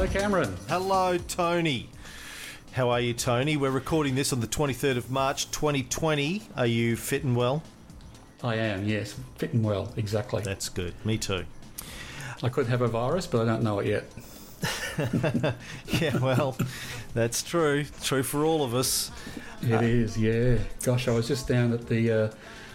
Hello, Cameron. Hello, Tony. How are you, Tony? We're recording this on the 23rd of March 2020. Are you fit and well? I am, yes. Fitting well, exactly. That's good. Me too. I could have a virus, but I don't know it yet. Yeah, well, that's true. True for all of us. It is, yeah. Gosh, I was just down at the uh,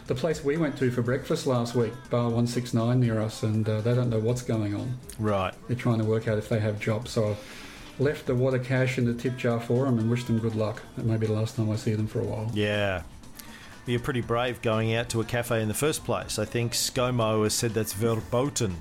the place we went to for breakfast last week, Bar 169 near us, and uh, they don't know what's going on. Right. They're trying to work out if they have jobs. So I left the water cash in the tip jar for them and wished them good luck. That may be the last time I see them for a while. Yeah. You're pretty brave going out to a cafe in the first place. I think ScoMo has said that's verboten.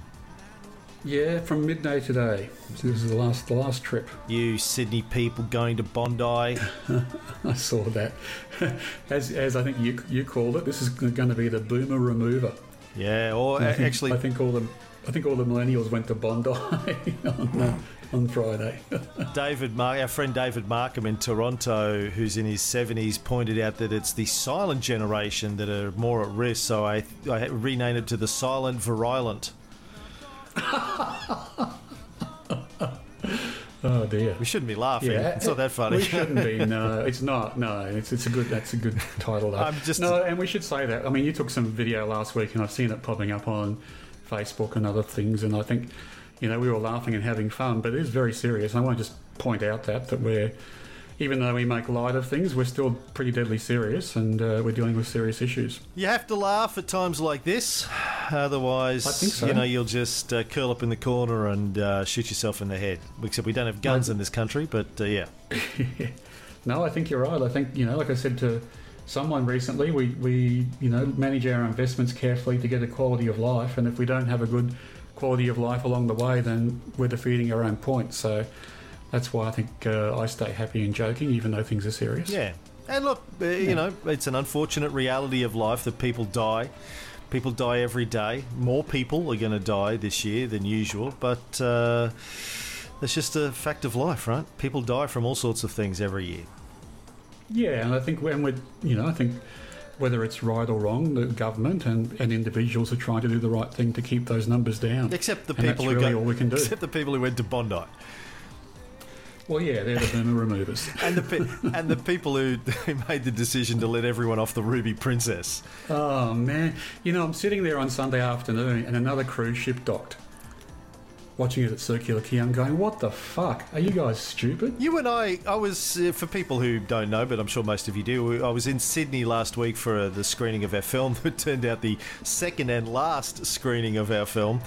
Yeah, from midday today. So this is the last the last trip. You Sydney people going to Bondi. I saw that. as, as I think you you called it, this is going to be the boomer remover. Yeah, or I think, actually, I think all the I think all the millennials went to Bondi on, uh, on Friday. David, Mar- our friend David Markham in Toronto, who's in his 70s, pointed out that it's the silent generation that are more at risk. So I, I renamed it to the silent virulent. Oh dear. We shouldn't be laughing. Yeah, it's not that funny. We shouldn't be. No, it's not. No, it's, it's a good. That's a good title. Though. I'm just- no, and we should say that. I mean, you took some video last week, and I've seen it popping up on Facebook and other things, and I think, you know, we were laughing and having fun, but it is very serious. And I want to just point out that that we're, even though we make light of things, we're still pretty deadly serious, and uh, we're dealing with serious issues. You have to laugh at times like this, otherwise, I think so. you know, you'll just uh, curl up in the corner and uh, shoot yourself in the head. Except we don't have guns in this country, but uh, yeah. No, I think you're right. I think you know, like I said to someone recently, we we you know manage our investments carefully to get a quality of life, and if we don't have a good quality of life along the way, then we're defeating our own point. So that's why I think uh, I stay happy and joking, even though things are serious. Yeah. And look, uh, you know, it's an unfortunate reality of life that people die. People die every day. More people are going to die this year than usual, but uh, it's just a fact of life, right? People die from all sorts of things every year. Yeah, and I think when we're you know I think. Whether it's right or wrong, the government and, and individuals are trying to do the right thing to keep those numbers down. Except the And people who really go, all we can do. Except the people who went to Bondi, Well, yeah, they're the boomer removers. and the pe- and the people who, who made the decision to let everyone off the Ruby Princess. Oh man, you know I'm sitting there on Sunday afternoon and another cruise ship docked. Watching it at Circular Quay, I'm going, what the fuck? Are you guys stupid? You and I, I was, uh, for people who don't know, but I'm sure most of you do, I was in Sydney last week for uh, the screening of our film that turned out the second and last screening of our film.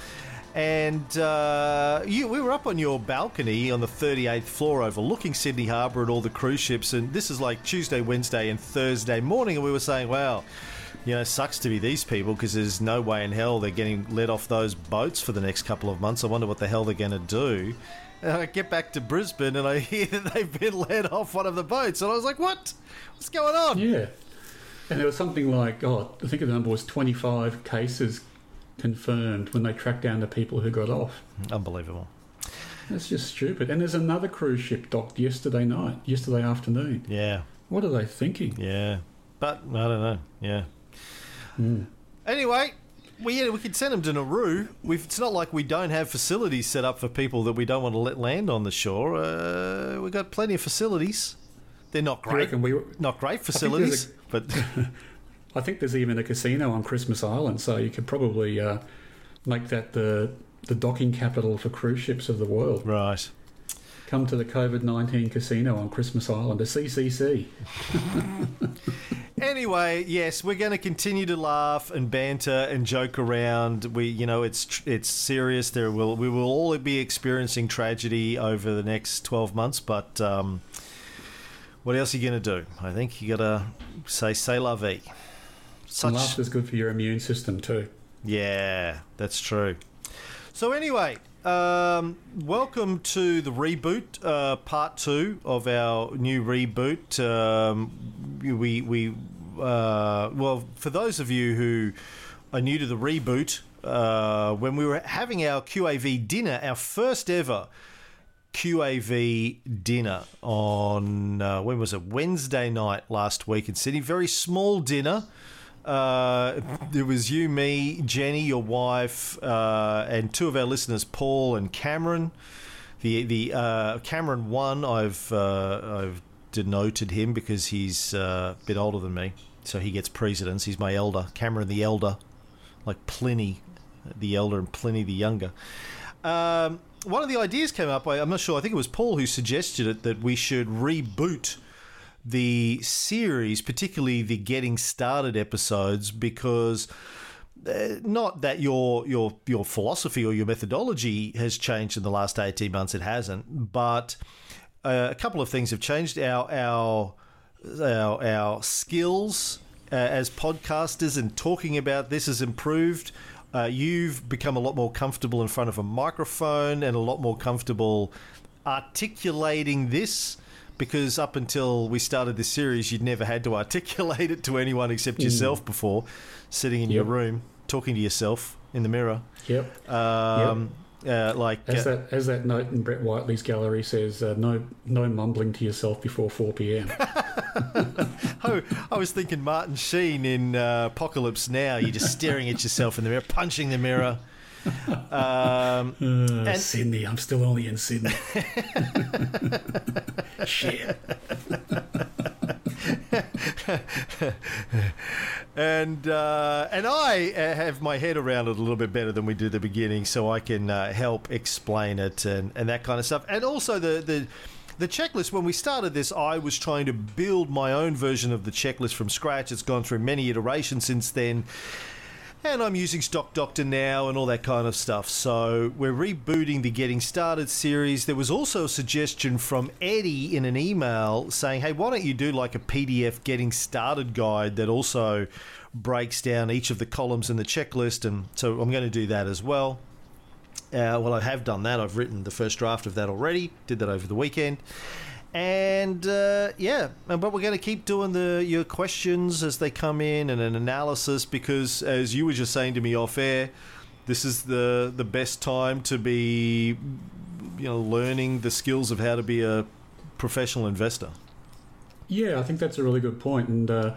And uh, you, we were up on your balcony on the 38th floor overlooking Sydney Harbour and all the cruise ships. And this is like Tuesday, Wednesday, and Thursday morning. And we were saying, wow, you know, sucks to be these people because there's no way in hell they're getting let off those boats for the next couple of months. I wonder what the hell they're going to do. And I get back to Brisbane and I hear that they've been let off one of the boats. And I was like, what? What's going on? Yeah. And there was something like, oh, I think the number was 25 cases confirmed when they tracked down the people who got off. Unbelievable. That's just stupid. And there's another cruise ship docked yesterday night, yesterday afternoon. Yeah, What are they thinking? yeah. But I don't know. Yeah. Hmm. Anyway, we yeah, we could send them to Nauru. We've, it's not like we don't have facilities set up for people that we don't want to let land on the shore. Uh, we've got plenty of facilities. They're not great, we not great there's a- facilities, but I think there's even a casino on Christmas Island, so you could probably uh, make that the the docking capital for cruise ships of the world. right. Come to the COVID nineteen casino on Christmas Island, a CCC. Anyway, yes, we're going to continue to laugh and banter and joke around. We, you know, it's it's serious. There will we will all be experiencing tragedy over the next twelve months. But um, what else are you going to do? I think you got to say "say la vie." Such, laughter's good for your immune system too. yeah, that's true. So anyway, um, welcome to the reboot, uh, part two of our new reboot. Um, we we uh, well, for those of you who are new to the reboot, uh, when we were having our QAV dinner, our first ever QAV dinner on uh, when was it Wednesday night last week in Sydney. Very small dinner. Uh, it was you, me, Jenny, your wife, uh, and two of our listeners, Paul and Cameron. the the uh, Cameron one, I've uh, I've denoted him because he's uh, a bit older than me, so he gets precedence. He's my elder, Cameron the elder, like Pliny the elder and Pliny the younger. Um, one of the ideas came up. I'm not sure. I think it was Paul who suggested it that we should reboot the series, particularly the getting started episodes, because uh, not that your your your philosophy or your methodology has changed in the last 18 months. It hasn't, but uh, a couple of things have changed. Our our our, our skills uh, as podcasters and talking about this has improved. Uh, you've become a lot more comfortable in front of a microphone and a lot more comfortable articulating this because up until we started this series, you'd never had to articulate it to anyone except yourself mm. before, sitting in yep. your room talking to yourself in the mirror. Yep. Um, yep. Uh, like as uh, that as that note in Brett Whiteley's gallery says, uh, no no mumbling to yourself before four p.m. oh, I was thinking Martin Sheen in uh, Apocalypse Now. You're just staring at yourself in the mirror, punching the mirror. Um, uh, and Sydney, I'm still only in Sydney. Shit. and uh, and I uh, have my head around it a little bit better than we did at the beginning, so I can uh, help explain it and, and that kind of stuff. And also the the the checklist, when we started this, I was trying to build my own version of the checklist from scratch. It's gone through many iterations since then. And I'm using Stock Doctor now and all that kind of stuff. So we're rebooting the Getting Started series. There was also a suggestion from Eddie in an email saying, hey, why don't you do like a PDF Getting Started guide that also breaks down each of the columns in the checklist? And so I'm going to do that as well. Uh, well, I have done that. I've written the first draft of that already. Did that over the weekend. And uh, yeah, but we're going to keep doing the your questions as they come in and an analysis because, as you were just saying to me off air, this is the the best time to be, you know, learning the skills of how to be a professional investor. Yeah, I think that's a really good point. and. Uh,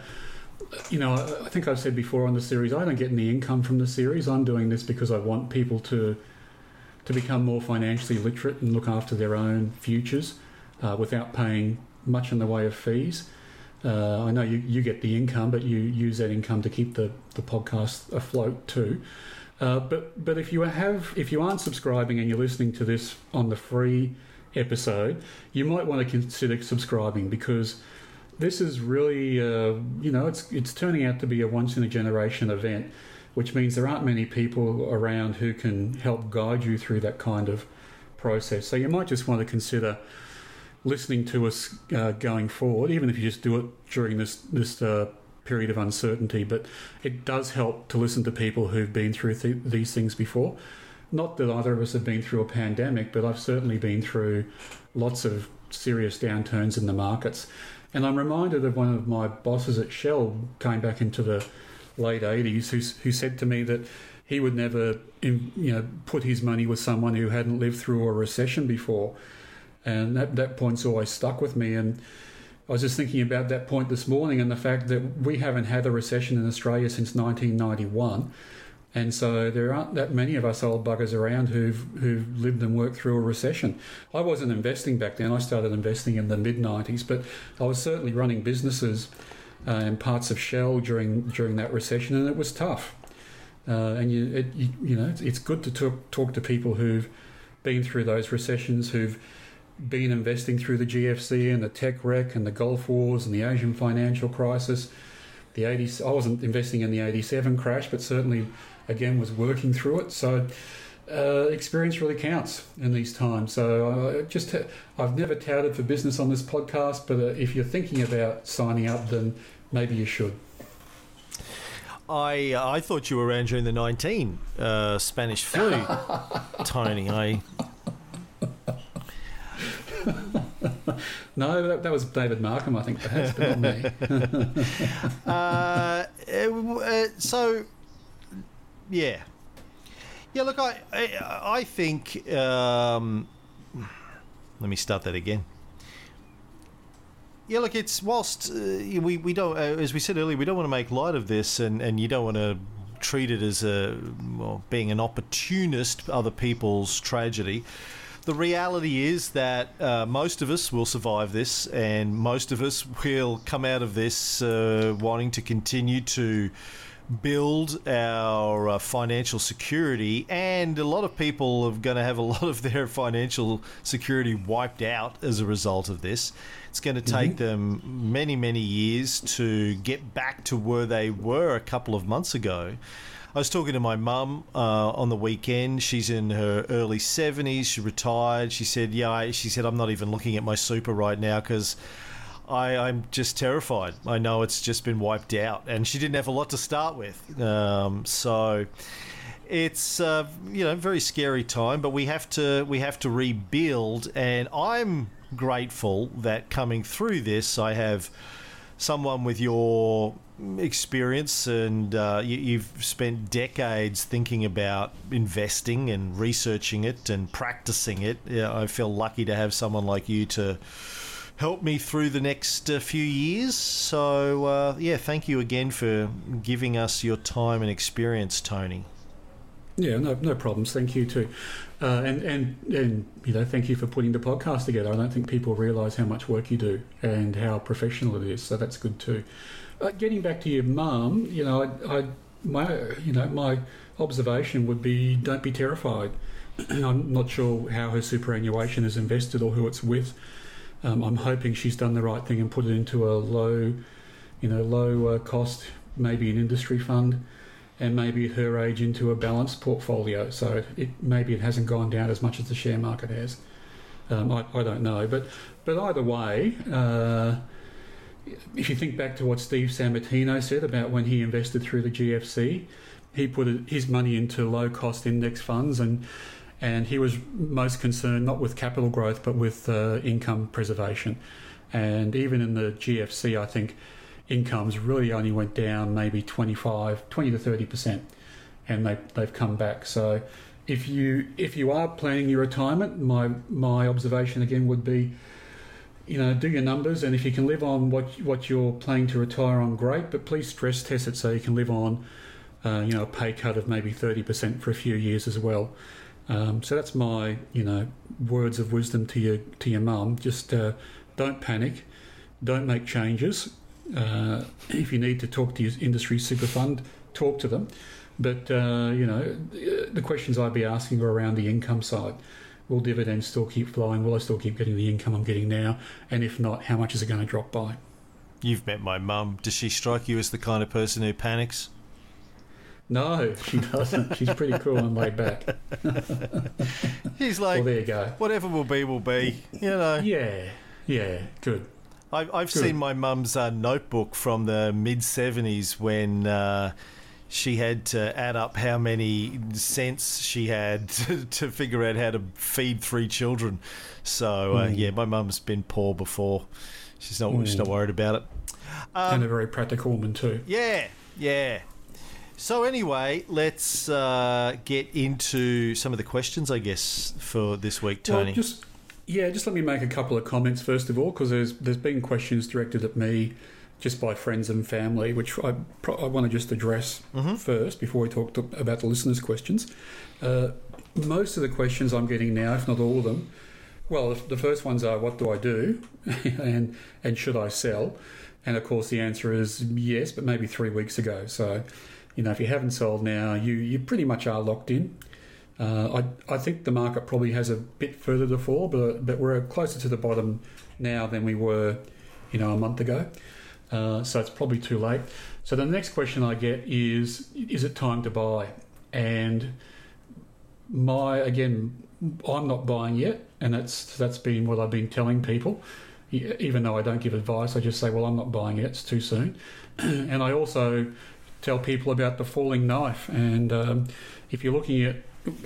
you know, I think I've said before on the series, I don't get any income from the series. I'm doing this because I want people to to become more financially literate and look after their own futures uh, without paying much in the way of fees. Uh, I know you, you get the income, but you use that income to keep the, the podcast afloat too. Uh, but but if you have if you aren't subscribing and you're listening to this on the free episode, you might want to consider subscribing because this is really uh, you know it's it's turning out to be a once in a generation event which means there aren't many people around who can help guide you through that kind of process. So you might just want to consider listening to us uh, going forward, even if you just do it during this this uh, period of uncertainty. But it does help to listen to people who've been through th- these things before. Not that either of us have been through a pandemic, but I've certainly been through lots of serious downturns in the markets. And I'm reminded of one of my bosses at Shell came back into the late 80s who, who said to me that he would never you know put his money with someone who hadn't lived through a recession before and that, that point's always stuck with me and I was just thinking about that point this morning and the fact that we haven't had a recession in Australia since 1991 and so there aren't that many of us old buggers around who've who've lived and worked through a recession. I wasn't investing back then. I started investing in the mid 90s, but I was certainly running businesses uh, and parts of Shell during during that recession, and it was tough. Uh, and you, it, you, you know, it's, it's good to talk talk to people who've been through those recessions, who've been investing through the GFC and the tech wreck and the Gulf Wars and the Asian financial crisis. The 80s, I wasn't investing in the 87 crash, but certainly, again, was working through it. So, uh, experience really counts in these times. So, uh, just I've never touted for business on this podcast, but uh, if you're thinking about signing up, then maybe you should. I I thought you were around during the 19 uh, Spanish flu, Tony. I. no, that, that, was David Markham, I think, perhaps, but not me. Uh, uh, so, yeah, yeah, look, I I, I think. Um, let me start that again. Yeah, look, it's whilst uh, we we don't, uh, as we said earlier, we don't want to make light of this, and, and you don't want to treat it as a well being an opportunist, other people's tragedy. The reality is that uh, most of us will survive this, and most of us will come out of this uh, wanting to continue to build our uh, financial security, and a lot of people are going to have a lot of their financial security wiped out as a result of this. It's going to take mm-hmm. them many, many years to get back to where they were a couple of months ago. I was talking to my mum uh, on the weekend. She's in her early 70s. She retired. She said, Yeah, she said, I'm not even looking at my super right now because I, I'm just terrified. I know it's just been wiped out, and she didn't have a lot to start with. Um, so it's uh, you know very scary time, but we have to we have to rebuild, and I'm grateful that coming through this, I have someone with your experience and uh, you, have spent decades thinking about investing and researching it and practicing it. Yeah, I feel lucky to have someone like you to help me through the next uh, few years. So, uh, yeah, thank you again for giving us your time and experience, Tony. Yeah, no, no problems. Thank you too, uh, and and and you know, thank you for putting the podcast together. I don't think people realise how much work you do and how professional it is. So that's good too. Uh, getting back to your mum, you know, I, I my you know my observation would be don't be terrified. I'm not sure how her superannuation is invested or who it's with. Um, I'm hoping she's done the right thing and put it into a low, you know, low uh, cost, maybe an industry fund, and maybe her age into a balanced portfolio. So it maybe it hasn't gone down as much as the share market has. Um, I, I, don't know, but but either way. Uh, if you think back to what Steve Sammartino said about when he invested through the GFC, he put his money into low cost index funds and and he was most concerned not with capital growth but with uh, income preservation. And even in the GFC, I think incomes really only went down maybe 25, 20 to 30 percent, and they they've come back. So if you if you are planning your retirement, my my observation again would be. You know, do your numbers, and if you can live on what what you're planning to retire on, great. But please stress test it so you can live on, uh, you know, a pay cut of maybe thirty percent for a few years as well. Um, so that's my, you know, words of wisdom to your to your mum. Just uh, don't panic, don't make changes. Uh, if you need to talk to your industry super fund, talk to them. But uh, you know, the questions I'd be asking are around the income side. Will dividends still keep flowing? Will I still keep getting the income I'm getting now? And if not, how much is it going to drop by? You've met my mum. Does she strike you as the kind of person who panics? No, she doesn't. She's pretty cool and laid back. He's like, well, there you go. Whatever will be, will be. You know. Yeah, yeah, good. I've, good. seen my mum's uh, notebook from the mid '70s when. Uh, she had to add up how many cents she had to, to figure out how to feed three children. So uh, mm. yeah, my mum's been poor before. She's not mm. she's not worried about it. Um, and a very practical woman too. Yeah, yeah. So anyway, let's uh, get into some of the questions, I guess, for this week, Tony. Well, just yeah, just let me make a couple of comments first of all, because there's there's been questions directed at me just by friends and family, which I, I want to just address mm-hmm. first before we talk to, about the listeners' questions. Uh, most of the questions I'm getting now, if not all of them, well, the first ones are, "What do I do?" and and should I sell? And of course, the answer is yes, but maybe three weeks ago. So you know, if you haven't sold now, you you pretty much are locked in. Uh, I I think the market probably has a bit further to fall, but but we're closer to the bottom now than we were, you know, a month ago. Uh, so it's probably too late. So the next question I get is, is it time to buy? And my again, I'm not buying yet, and that's that's been what I've been telling people. Even though I don't give advice, I just say, well, I'm not buying it; it's too soon. and I also tell people about the falling knife. And um, if you're looking at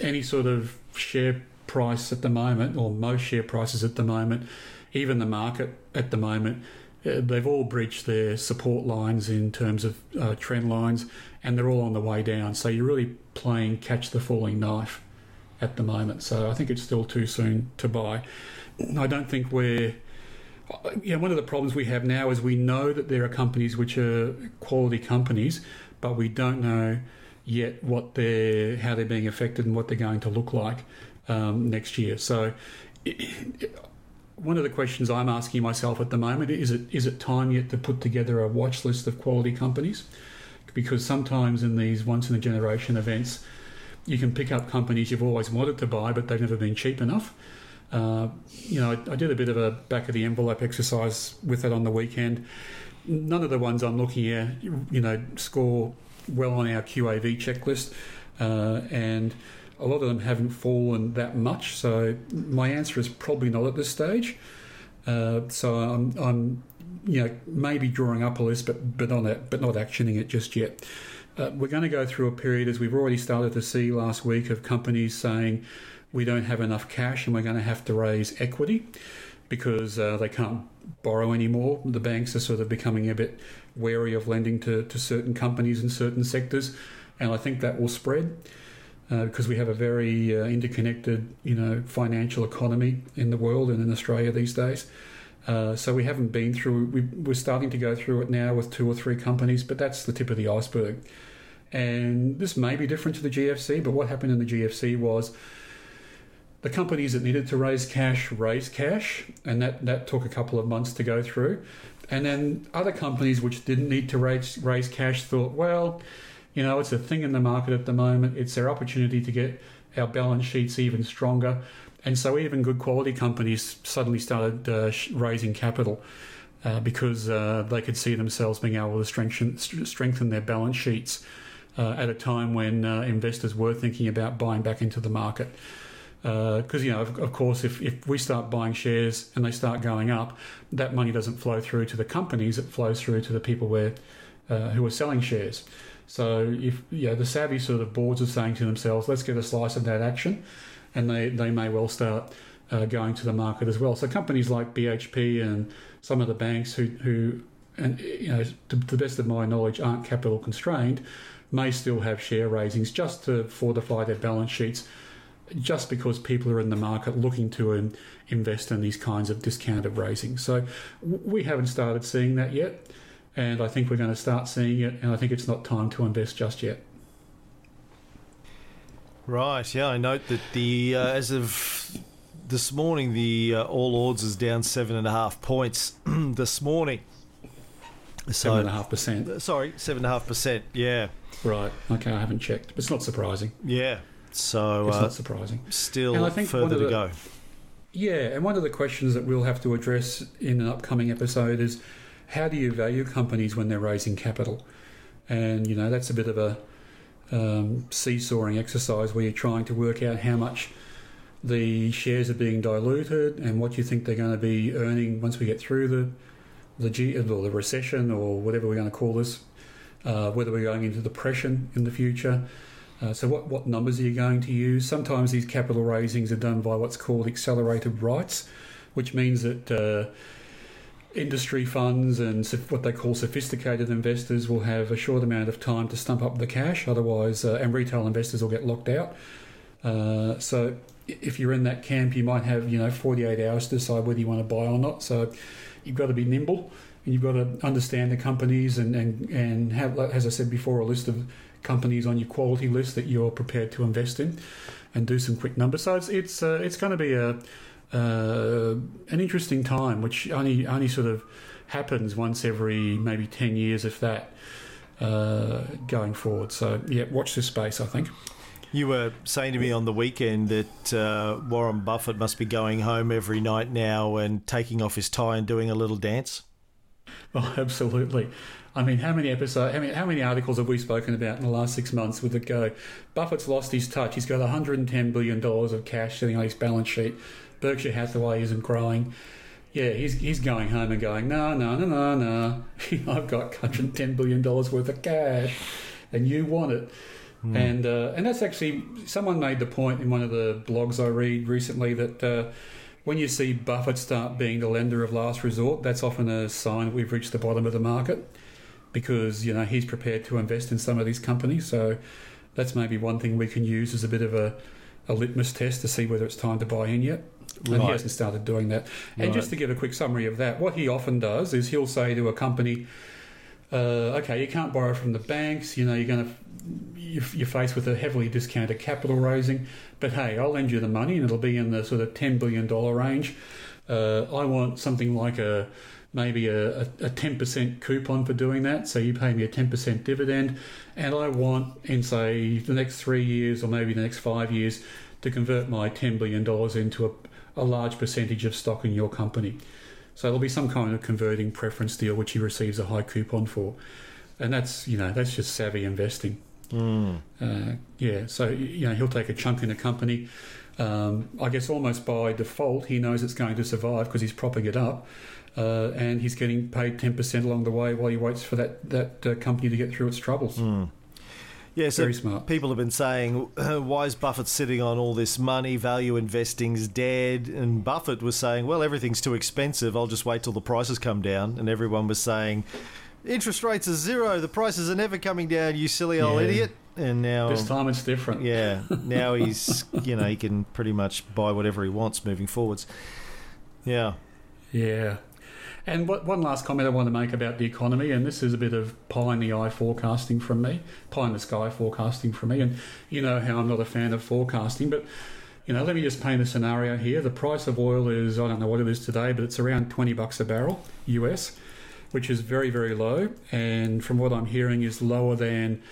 any sort of share price at the moment, or most share prices at the moment, even the market at the moment, uh, they've all breached their support lines in terms of uh, trend lines, and they're all on the way down. So you're really playing catch the falling knife at the moment. So I think it's still too soon to buy. I don't think we're yeah, one of the problems we have now is we know that there are companies which are quality companies, but we don't know yet what they're how they're being affected and what they're going to look like. um, next year. So. One of the questions I'm asking myself at the moment is it is it time yet to put together a watch list of quality companies? Because sometimes in these once in a generation events, you can pick up companies you've always wanted to buy, but they've never been cheap enough. Uh, you know, I, I, did a bit of a back of the envelope exercise with it on the weekend. None of the ones I'm looking at, you know, score well on our QAV checklist, uh, and a lot of them haven't fallen that much. So my answer is probably not at this stage. Uh, so I'm, I'm, you know, maybe drawing up a list, but but on it, but not actioning it just yet. Uh, we're going to go through a period, as we've already started to see last week, of companies saying we don't have enough cash and we're going to have to raise equity because uh, they can't borrow anymore. The banks are sort of becoming a bit wary of lending to, to certain companies in certain sectors, and I think that will spread uh, because we have a very uh, interconnected, you know, financial economy in the world and in Australia these days. Uh, so we haven't been through. We, are starting to go through it now with two or three companies, but that's the tip of the iceberg. And this may be different to the GFC, but what happened in the GFC was the companies that needed to raise cash raised cash, and that, that took a couple of months to go through. And then other companies which didn't need to raise, raise cash thought, well, you know, it's a thing in the market at the moment. It's their opportunity to get our balance sheets even stronger. And so even good quality companies suddenly started uh, raising capital uh, because uh, they could see themselves being able to strengthen, strengthen their balance sheets uh, at a time when uh, investors were thinking about buying back into the market. Because, uh, you know, of, of, course, if, if we start buying shares and they start going up, that money doesn't flow through to the companies, it flows through to the people where, who are selling shares. So if you know, the savvy sort of boards are saying to themselves, let's get a slice of that action, and they, they may well start uh, going to the market as well. So companies like BHP and some of the banks who, who and you know, to the best of my knowledge, aren't capital constrained, may still have share raisings just to fortify their balance sheets, just because people are in the market looking to invest in these kinds of discounted raisings. So we haven't started seeing that yet and I think we're going to start seeing it. And I think it's not time to invest just yet. Right. Yeah, I note that the uh, as of this morning, the uh, All Ords is down seven and a half points this morning. So, seven and a half percent. Sorry, seven and a half percent. Yeah. Right. Okay, I haven't checked. It's not surprising. Yeah. So it's uh, not surprising. Still, and I think further the, to go. Yeah, and one of the questions that we'll have to address in an upcoming episode is how do you value companies when they're raising capital? And you know that's a bit of a um, seesawing exercise where you're trying to work out how much the shares are being diluted and what you think they're going to be earning once we get through the the G, or the recession or whatever we're going to call this, uh, whether we're going into depression in the future. Uh, so, what, what numbers are you going to use? Sometimes these capital raisings are done by what's called accelerated rights, which means that uh, industry funds and what they call sophisticated investors will have a short amount of time to stump up the cash. Otherwise, uh, and retail investors will get locked out. Uh, so if you're in that camp, you might have you know 48 hours to decide whether you want to buy or not. So you've got to be nimble and you've got to understand the companies and and and have, as I said before, a list of companies on your quality list that you're prepared to invest in, and do some quick numbers. So it's it's uh, it's going to be a uh, an interesting time, which only only sort of happens once every maybe ten years, if that, uh, going forward. So yeah, watch this space. I think. You were saying to me on the weekend that uh, Warren Buffett must be going home every night now and taking off his tie and doing a little dance. Oh, absolutely. I mean, how many episodes, how many, how many articles have we spoken about in the last six months with it go? Buffett's lost his touch. He's got $110 billion of cash sitting on his balance sheet. Berkshire Hathaway isn't growing. Yeah, he's, he's going home and going, no, no, no, no, no. I've got $110 billion worth of cash and you want it. Mm. And uh, and that's actually someone made the point in one of the blogs I read recently that uh, when you see Buffett start being the lender of last resort, that's often a sign that we've reached the bottom of the market because you know he's prepared to invest in some of these companies. So that's maybe one thing we can use as a bit of a, a litmus test to see whether it's time to buy in yet. Right. And he hasn't started doing that. And right. just to give a quick summary of that, what he often does is he'll say to a company, uh, okay, you can't borrow from the banks. You know, you're going to you're faced with a heavily discounted capital raising. But hey, I'll lend you the money, and it'll be in the sort of ten billion dollar range. Uh, I want something like a maybe a, a, 10% coupon for doing that. So you pay me a 10% dividend, and I want in, say, the next three years or maybe the next five years to convert my $10 billion into a, a large percentage of stock in your company. So there'll be some kind of converting preference deal which he receives a high coupon for. And that's, you know, that's just savvy investing. Mm. Uh, yeah, so, you know, he'll take a chunk in a company. Um, I guess almost by default, he knows it's going to survive because he's propping it up uh, and he's getting paid 10% along the way while he waits for that, that uh, company to get through its troubles. Mm. Yeah, so Very smart. people have been saying, why is Buffett sitting on all this money? Value investing's dead. And Buffett was saying, well, everything's too expensive. I'll just wait till the prices come down. And everyone was saying, interest rates are zero. The prices are never coming down, you silly old Yeah. idiot. And now, This time it's different. yeah, now he's, you know, he can pretty much buy whatever he wants moving forwards. Yeah. Yeah. And what, one last comment I want to make about the economy, and this is a bit of pie in the eye forecasting from me, pie in the sky forecasting from me. And you know how I'm not a fan of forecasting, but you know, let me just paint a scenario here. The price of oil is, I don't know what it is today, but it's around 20 bucks a barrel US, which is very, very low. And from what I'm hearing, is lower than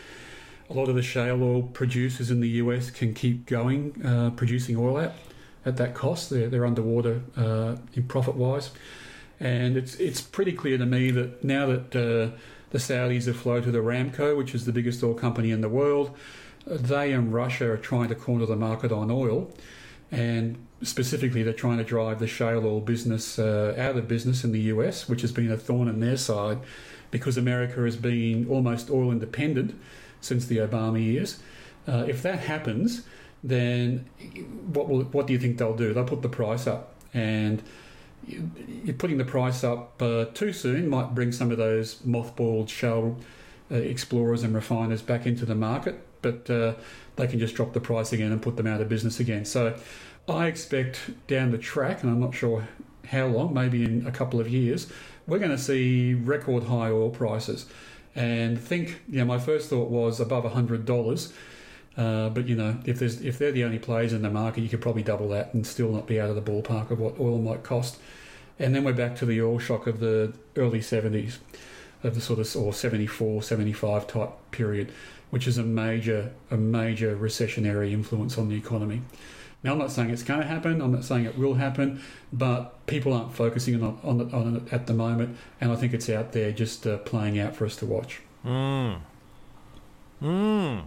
a lot of the shale oil producers in the US can keep going, uh, producing oil at, at that cost. They're, they're underwater uh, in profit wise. And it's it's pretty clear to me that now that uh, the Saudis have floated Aramco, which is the biggest oil company in the world, they and Russia are trying to corner the market on oil, and specifically they're trying to drive the shale oil business uh, out of business in the US, which has been a thorn in their side, because America has been almost oil independent since the Obama years. Uh, if that happens, then what will what do you think they'll do? They'll put the price up and you're putting the price up uh, too soon might bring some of those mothballed shale uh, explorers and refiners back into the market, but uh, they can just drop the price again and put them out of business again. So I expect down the track, and I'm not sure how long, maybe in a couple of years, we're going to see record high oil prices. And think, you know, my first thought was above $100. Uh, but you know, if there's if they're the only players in the market, you could probably double that and still not be out of the ballpark of what oil might cost. And then we're back to the oil shock of the early 70s, of the sort of or 74, 75 type period, which is a major a major recessionary influence on the economy. Now, I'm not saying it's going to happen. I'm not saying it will happen, but people aren't focusing on on on it at the moment, and I think it's out there just uh, playing out for us to watch. Mm. Mm.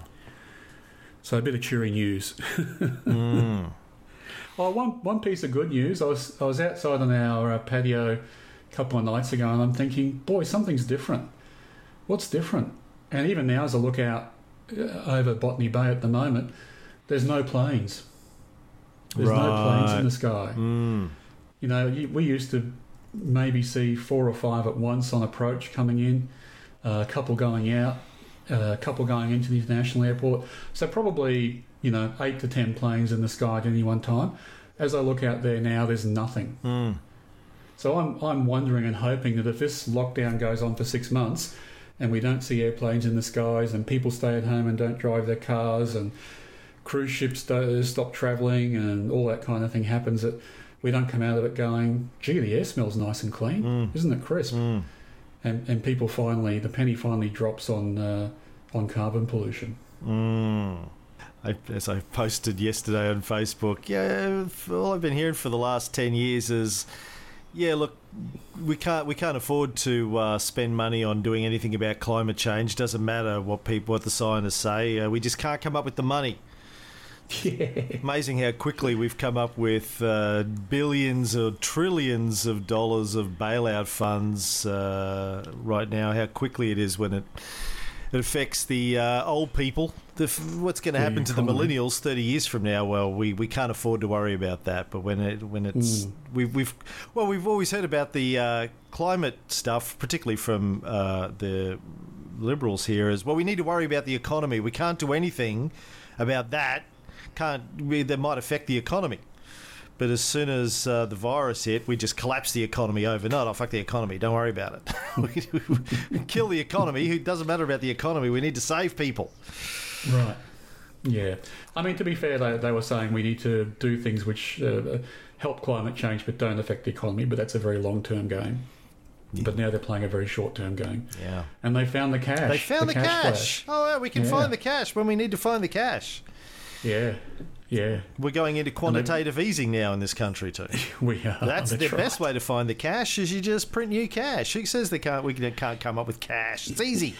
So a bit of cheery news. mm. Well, one one piece of good news. I was I was outside on our uh, patio a couple of nights ago, and I'm thinking, boy, something's different. What's different? And even now, as I look out uh, over Botany Bay at the moment, there's no planes. There's no planes in the sky. Mm. You know, we used to maybe see four or five at once on approach coming in, uh, a couple going out, a couple going into the international airport. So probably you know eight to ten planes in the sky at any one time. As I look out there now, there's nothing. Mm. So I'm I'm wondering and hoping that if this lockdown goes on for six months, and we don't see airplanes in the skies, and people stay at home and don't drive their cars, and cruise ships stop travelling, and all that kind of thing happens, that we don't come out of it going, gee, the air smells nice and clean, Mm. isn't it crisp? Mm. And and people finally, the penny finally drops on uh, on carbon pollution. Mm. I, as I posted yesterday on Facebook, yeah, all I've been hearing for the last ten years is, yeah, look, we can't we can't afford to uh, spend money on doing anything about climate change. Doesn't matter what people, what the scientists say. Uh, we just can't come up with the money. Yeah. Amazing how quickly we've come up with uh, billions or trillions of dollars of bailout funds uh, right now. How quickly it is when it it affects the uh, old people. The, what's going to happen to the millennials thirty years from now? Well, we, we can't afford to worry about that. But when it when it's Mm. we've we've well we've always heard about the uh, climate stuff, particularly from uh, the liberals here. Is well, we need to worry about the economy. We can't do anything about that. Can't we, that might affect the economy. but as soon as uh, the virus hit, we just collapsed the economy overnight. Oh, fuck the economy. Don't worry about it. we, we kill the economy. It doesn't matter about the economy. We need to save people. Right. Yeah. I mean, to be fair, they, they were saying we need to do things which uh, help climate change but don't affect the economy, but that's a very long term game. But now they're playing a very short term game. Yeah. And they found the cash. They found the, cash. flash. Oh, yeah, we can Yeah. find the cash when we need to find the cash. Yeah. Yeah. We're going into quantitative easing now in this country too. We are. That's the right. best way to find the cash is you just print new cash. Who says they can't? We can't come up with cash. It's easy.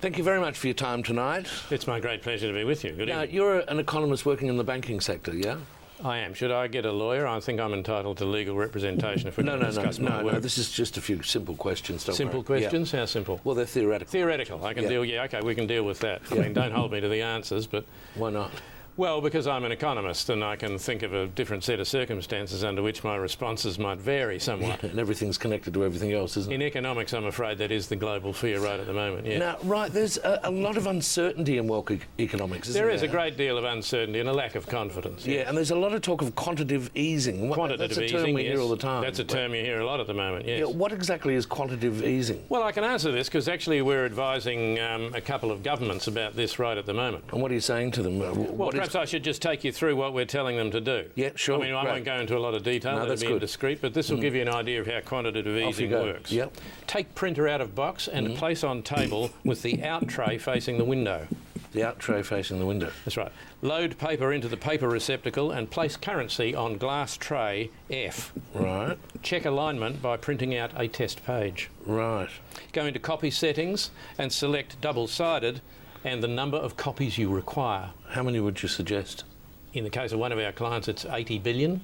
Thank you very much for your time tonight. It's my great pleasure to be with you. Good Now, evening. you're an economist working in the banking sector, yeah? I am. Should I get a lawyer? I think I'm entitled to legal representation if we No, can no, no, my no, work. no. This is just a few simple questions. Don't simple worry. Yeah. questions? How simple? Well, they're theoretical. Theoretical. I can Yeah. deal. Yeah, okay, we can deal with that. I mean, don't hold me to the answers, but Why not? Well, because I'm an economist and I can think of a different set of circumstances under which my responses might vary somewhat. And everything's connected to everything else, isn't it? In economics, I'm afraid that is the global fear right at the moment. Yeah. Now, right, there's a, a lot of uncertainty in world e- economics, isn't there there? is a great deal of uncertainty and a lack of confidence. Yeah, and there's a lot of talk of quantitative easing. Quantitative that's a term easing, we hear all the time. That's a term you hear a lot at the moment, yes. Yeah, what exactly is quantitative easing? Well, I can answer this because actually we're advising um, a couple of governments about this right at the moment. And what are you saying to them? Uh, Well, what perhaps I should just take you through what we're telling them to do. Yeah, sure, I mean, I great. won't go into a lot of detail. No, That'd that's be good. Mm. indiscreet, but this will give you an idea of how quantitative easing works. Yep. Take printer out of box and Mm-hmm. place on table with the out tray facing the window. the out tray facing the window. That's right. Load paper into the paper receptacle and place currency on glass tray F. Right, Check alignment by printing out a test page. right. Go into copy settings and select double-sided and the number of copies you require. How many would you suggest? In the case of one of our clients, it's 80 billion,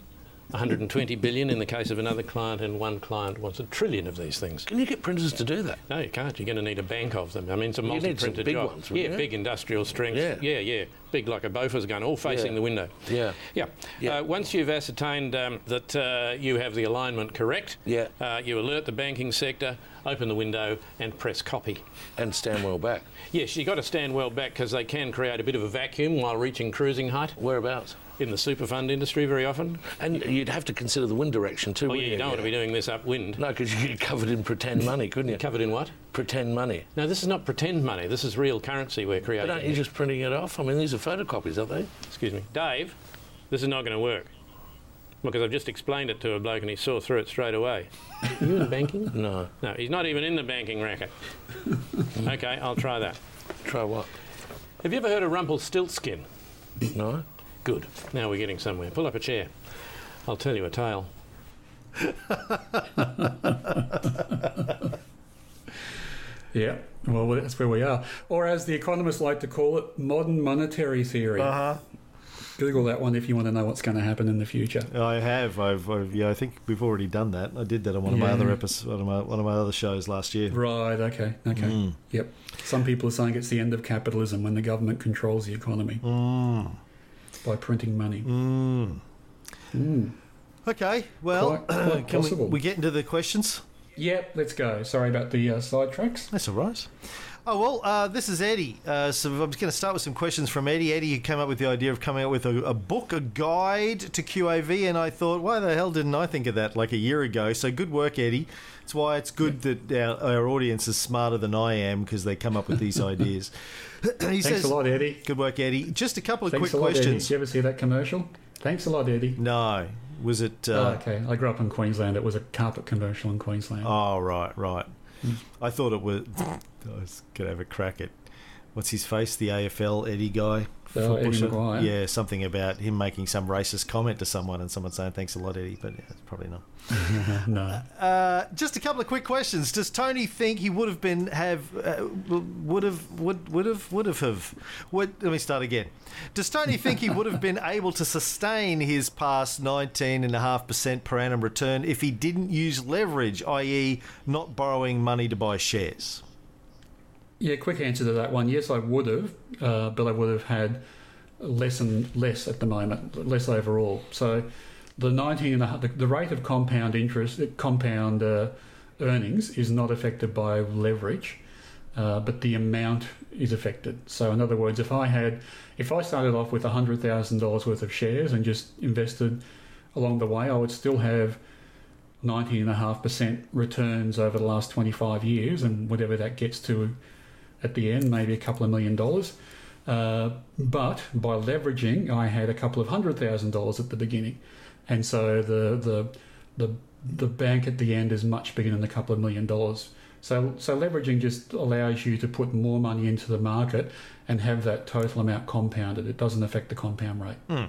120 billion in the case of another client, and one client wants a trillion of these things. Can you get printers to do that? No, you can't. You're going to need a bank of them. I mean, it's a You multi-printer big job. ones, yeah, you? big industrial strength. Yeah. yeah, yeah. Big like a Bofors gun, all facing Yeah. the window. Yeah. Yeah. Yeah. Uh, once you've ascertained um, that uh, you have the alignment correct, Yeah. uh, you alert the banking sector, open the window, and press copy. And stand well back. Yes, you've got to stand well back because they can create a bit of a vacuum while reaching cruising height Whereabouts? In the super fund industry very often. And you'd have to consider the wind direction too. Oh, yeah, wouldn't you don't want to be doing this upwind. No, because you get covered in pretend money, couldn't you? Covered in what? Pretend money. No, this is not pretend money. This is real currency we're creating. But aren't you just printing it off? I mean, these are photocopies, aren't they? Excuse me. Dave, this is not going to work. Because I've just explained it to a bloke and he saw through it straight away. Are you in banking? No. No, he's not even in the banking racket. okay, I'll try that. Try what? Have you ever heard of Rumpelstiltskin? No. Good. Now we're getting somewhere. Pull up a chair. I'll tell you a tale. Yeah. Well, that's where we are. Or as the economists like to call it, modern monetary theory. Uh huh. Google that one if you want to know what's going to happen in the future. I have. I've, I've. Yeah, I think we've already done that. I did that on one of my other episodes, one of my, one of my other shows last year. Right, okay, okay. Mm. Yep. Some people are saying it's the end of capitalism when the government controls the economy Mm. By printing money. Mm. Mm. Okay. Well, Quite- quite can we, we get into the questions? Yep, let's go. Sorry about the uh, sidetracks. That's all right. Oh well, uh, this is Eddie. Uh, so I'm just going to start with some questions from Eddie. Eddie, came up with the idea of coming up with a, a book, a guide to QAV, and I thought, why the hell didn't I think of that like a year ago? So good work, Eddie. That's why it's good that our, our audience is smarter than I am because they come up with these ideas. he Thanks says, a lot, Eddie. "Good work, Eddie." Just a couple of Thanks quick a lot, Eddie. questions. Did you ever see that commercial? Thanks a lot, Eddie. No, was it? oh, Uh, okay. I grew up in Queensland. It was a carpet commercial in Queensland. Oh, right, right. I thought it was. I was going to have a crack at. What's his face? The AFL Eddie guy. Oh, Eddie Football McGuire. Yeah, something about him making some racist comment to someone and someone saying, thanks a lot, Eddie. But yeah, it's probably not. no. Uh, just a couple of quick questions. Does Tony think he would have been have uh, would have would would have would have have? Would, let me start again. Does Tony think he would have been able to sustain his past nineteen and a half percent per annum return if he didn't use leverage, i.e., not borrowing money to buy shares? Yeah, quick answer to that one. Yes, I would have, uh, but I would have had less and less at the moment, less overall. So the 19 and a the, the rate of compound interest, compound uh, earnings is not affected by leverage, uh, but the amount is affected. So in other words, if I had, if I started off with $100,000 worth of shares and just invested along the way, I would still have nineteen and a half percent returns over the last 25 years, and whatever that gets to at the end, maybe a couple of million dollars. Uh, but by leveraging, I had a couple of hundred thousand dollars at the beginning, and so the the the the bank at the end is much bigger than a couple of million dollars. So so leveraging just allows you to put more money into the market and have that total amount compounded. It doesn't affect the compound rate.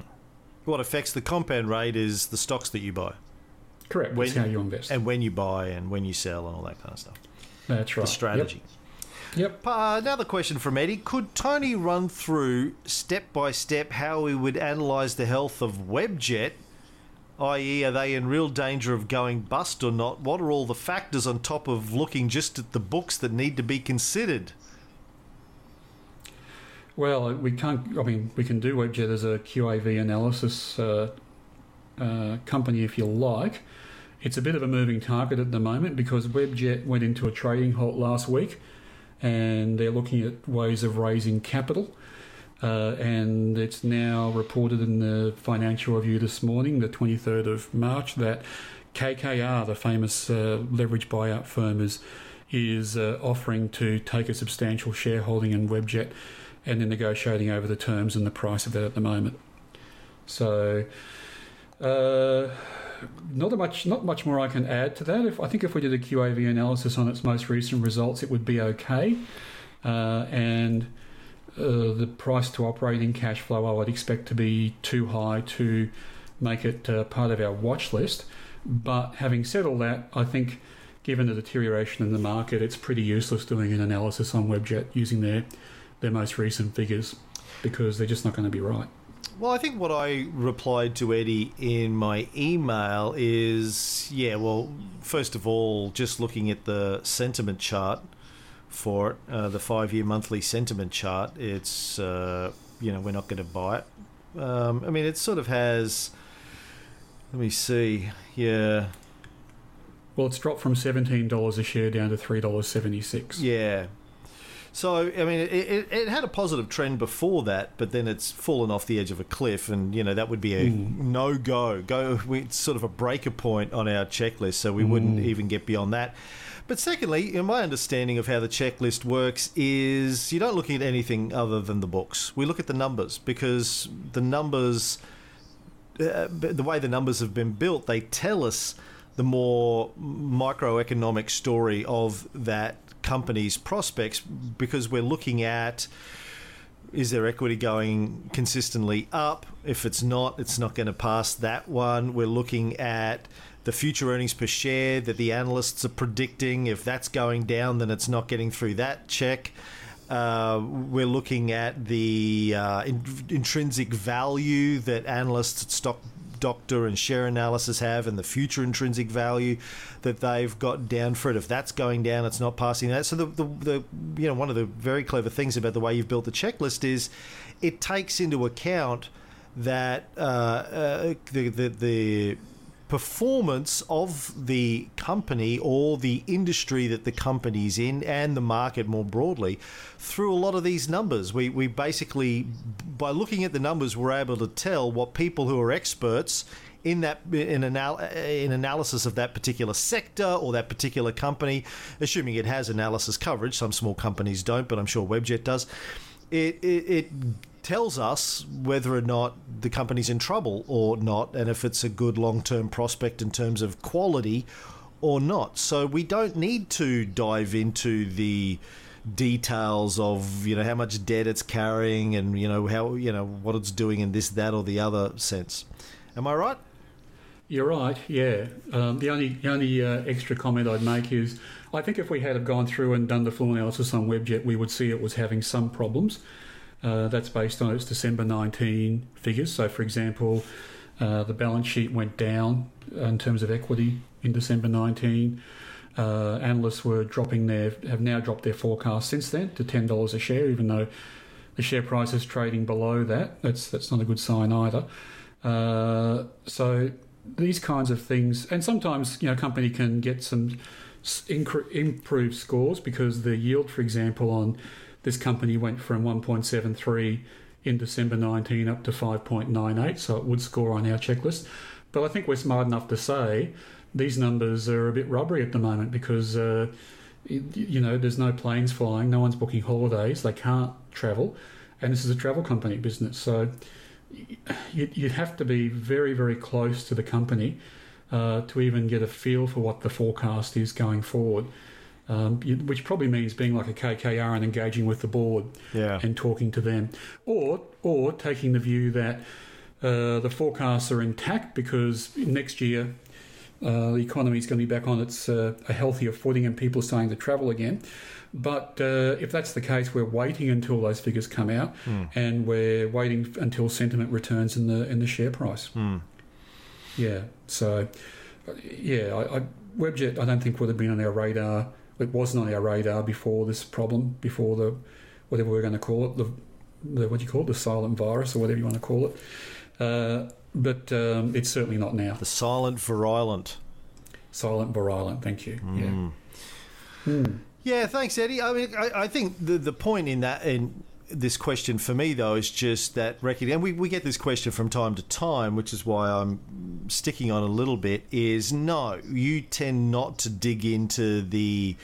What affects the compound rate is the stocks that you buy, Correct. When- That's how you invest. and when you buy, and when you sell, and all that kind of stuff. That's right. The strategy. Yep. Uh, another question from Eddie. Could Tony run through step by step how we would analyse the health of Webjet? I.e., are they in real danger of going bust or not? What are all the factors on top of looking just at the books that need to be considered? Well, we can't. I mean, we can do Webjet as a QAV analysis uh, uh, company if you like. It's a bit of a moving target at the moment because Webjet went into a trading halt last week, and they're looking at ways of raising capital. Uh, and it's now reported in the Financial Review this morning, the 23rd of March, that KKR, the famous uh, leverage buyout firm, is is uh, offering to take a substantial shareholding in Webjet, and they're negotiating over the terms and the price of that at the moment. So, uh, not much, not much more I can add to that. If I think if we did a QAV analysis on its most recent results, it would be okay, uh, and uh, the price to operating cash flow I would expect to be too high to make it uh, part of our watch list. But having said all that, I think given the deterioration in the market, it's pretty useless doing an analysis on Webjet using their their most recent figures because they're just not going to be right. Well, I think what I replied to Eddie in my email is yeah, well, first of all, just looking at the sentiment chart for it, uh, the five year monthly sentiment chart, it's, uh, you know, we're not going to buy it. Um, I mean, it sort of has, let me see, yeah, Well, it's dropped from seventeen dollars a share down to three dollars seventy six. Yeah. So I mean, it, it, it had a positive trend before that, but then it's fallen off the edge of a cliff, and you know that would be a no go. Go, we, sort of a breaker point on our checklist, so we wouldn't even get beyond that. But secondly, in my understanding of how the checklist works is you don't look at anything other than the books. We look at the numbers because the numbers uh, the way the numbers have been built, they tell us the more microeconomic story of that company's prospects because we're looking at is their equity going consistently up? If it's not, it's not going to pass that one. We're looking at the future earnings per share that the analysts are predicting. If that's going down, then it's not getting through that check. Uh, we're looking at the uh, in- intrinsic value that analysts at Stock Doctor and Share Analysis have, and the future intrinsic value that they've got down for it. If that's going down, it's not passing that. So the, the, the you know one of the very clever things about the way you've built the checklist is it takes into account that uh, uh, the, the the performance of the company or the industry that the company's in and the market more broadly through a lot of these numbers. We, we basically, by looking at the numbers, we're able to tell what people who are experts in that in, anal- in analysis of that particular sector or that particular company, assuming it has analysis coverage. Some small companies don't, but I'm sure Webjet does. It, it, it tells us whether or not the company's in trouble or not, and if it's a good long term prospect in terms of quality or not. So we don't need to dive into the details of you know how much debt it's carrying and you know how you know what it's doing in this that or the other sense. Am I right? You're right. Yeah. Um, the only the only uh, extra comment I'd make is I think if we had gone through and done the full analysis on Webjet, we would see it was having some problems. Uh, that's based on its December 19 figures. So, for example, uh, the balance sheet went down in terms of equity in December 19. Uh, analysts were dropping their have now dropped their forecast since then to ten dollars a share, even though the share price is trading below that. That's that's not a good sign either. Uh, so these kinds of things, and sometimes you know, a company can get some improved scores because the yield, for example, on this company went from 1.73 in December 19 up to 5.98, so it would score on our checklist. But I think we're smart enough to say these numbers are a bit rubbery at the moment because, uh, you know, there's no planes flying, no one's booking holidays, they can't travel, and this is a travel company business. So you'd, have to be very, very close to the company uh, to even get a feel for what the forecast is going forward. Um, you, which probably means being like a KKR and engaging with the board Yeah. and talking to them, or or taking the view that uh, the forecasts are intact because next year uh, the economy is going to be back on its uh, a healthier footing and people are starting to travel again. But uh, if that's the case, we're waiting until those figures come out, and we're waiting until sentiment returns in the in the share price. Yeah. So, uh, yeah, I, I, Webjet I don't think would have been on our radar. It wasn't on our radar before this problem, before the whatever we're going to call it, the, the what do you call it, the silent virus or whatever you want to call it. Uh, but um, it's certainly not now. The silent virulent. Silent virulent. Thank you. Yeah. Yeah, thanks, Eddie. I mean, I, I think the the point in that in this question for me though is just that record, and we, we get this question from time to time, which is why I'm sticking on a little bit. Is no, you tend not to dig into the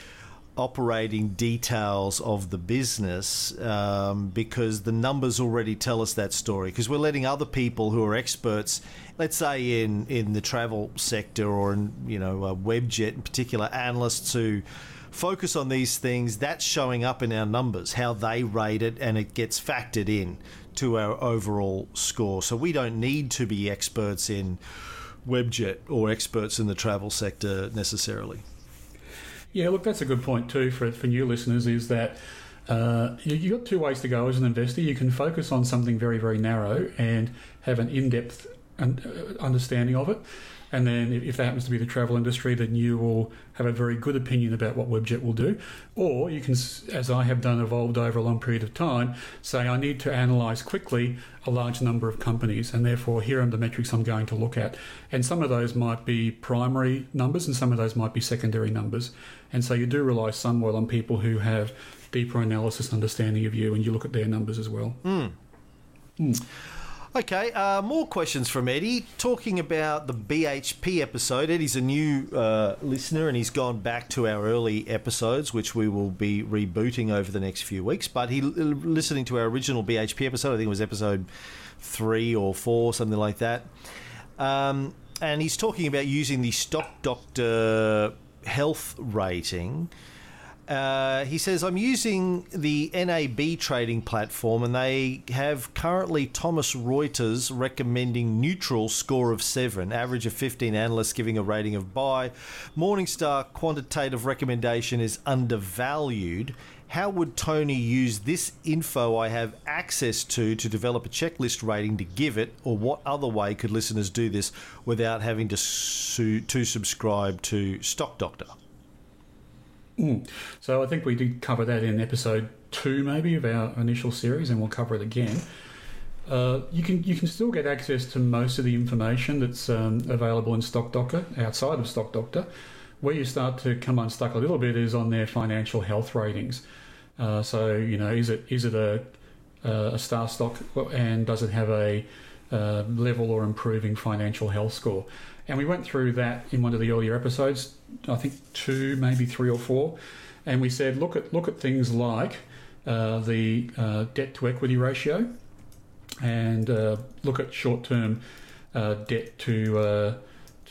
operating details of the business um, because the numbers already tell us that story because we're letting other people who are experts let's say in in the travel sector or in you know uh, webjet in particular analysts who focus on these things that's showing up in our numbers how they rate it and it gets factored in to our overall score so we don't need to be experts in webjet or experts in the travel sector necessarily Yeah, look, that's a good point too for for new listeners. Is that uh, you you got two ways to go as an investor. You can focus on something very very narrow and have an in depth uh, understanding of it, and then if that happens to be the travel industry, then you will have a very good opinion about what Webjet will do. Or you can, as I have done, evolved over a long period of time, say I need to analyse quickly a large number of companies, and therefore here are the metrics I'm going to look at. And some of those might be primary numbers, and some of those might be secondary numbers. And so you do rely somewhat on people who have deeper analysis and understanding of you, and you look at their numbers as well. Hmm. Hmm. Okay, uh, more questions from Eddie. Talking about the BHP episode. Eddie's a new uh, listener and he's gone back to our early episodes, which we will be rebooting over the next few weeks. But he listening to our original BHP episode, I think it was episode three or four, something like that. Um, and he's talking about using the Stock Doctor health rating. Uh, he says, I'm using the NAB trading platform, and they have currently Thomas Reuters recommending neutral score of 7, average of 15 analysts giving a rating of buy. Morningstar quantitative recommendation is undervalued. How would Tony use this info I have access to to develop a checklist rating to give it, or what other way could listeners do this without having to, su- to subscribe to Stock Doctor? So I think we did cover that in episode two, maybe of our initial series, and we'll cover it again. Uh, you can you can still get access to most of the information that's um, available in Stock Doctor outside of Stock Doctor. Where you start to come unstuck a little bit is on their financial health ratings. Uh, so you know, is it is it a a star stock and does it have a uh, level or improving financial health score? And we went through that in one of the earlier episodes, I think two, maybe three or four, and we said look at look at things like uh, the uh, debt to equity ratio, and uh, look at short term uh, debt to uh,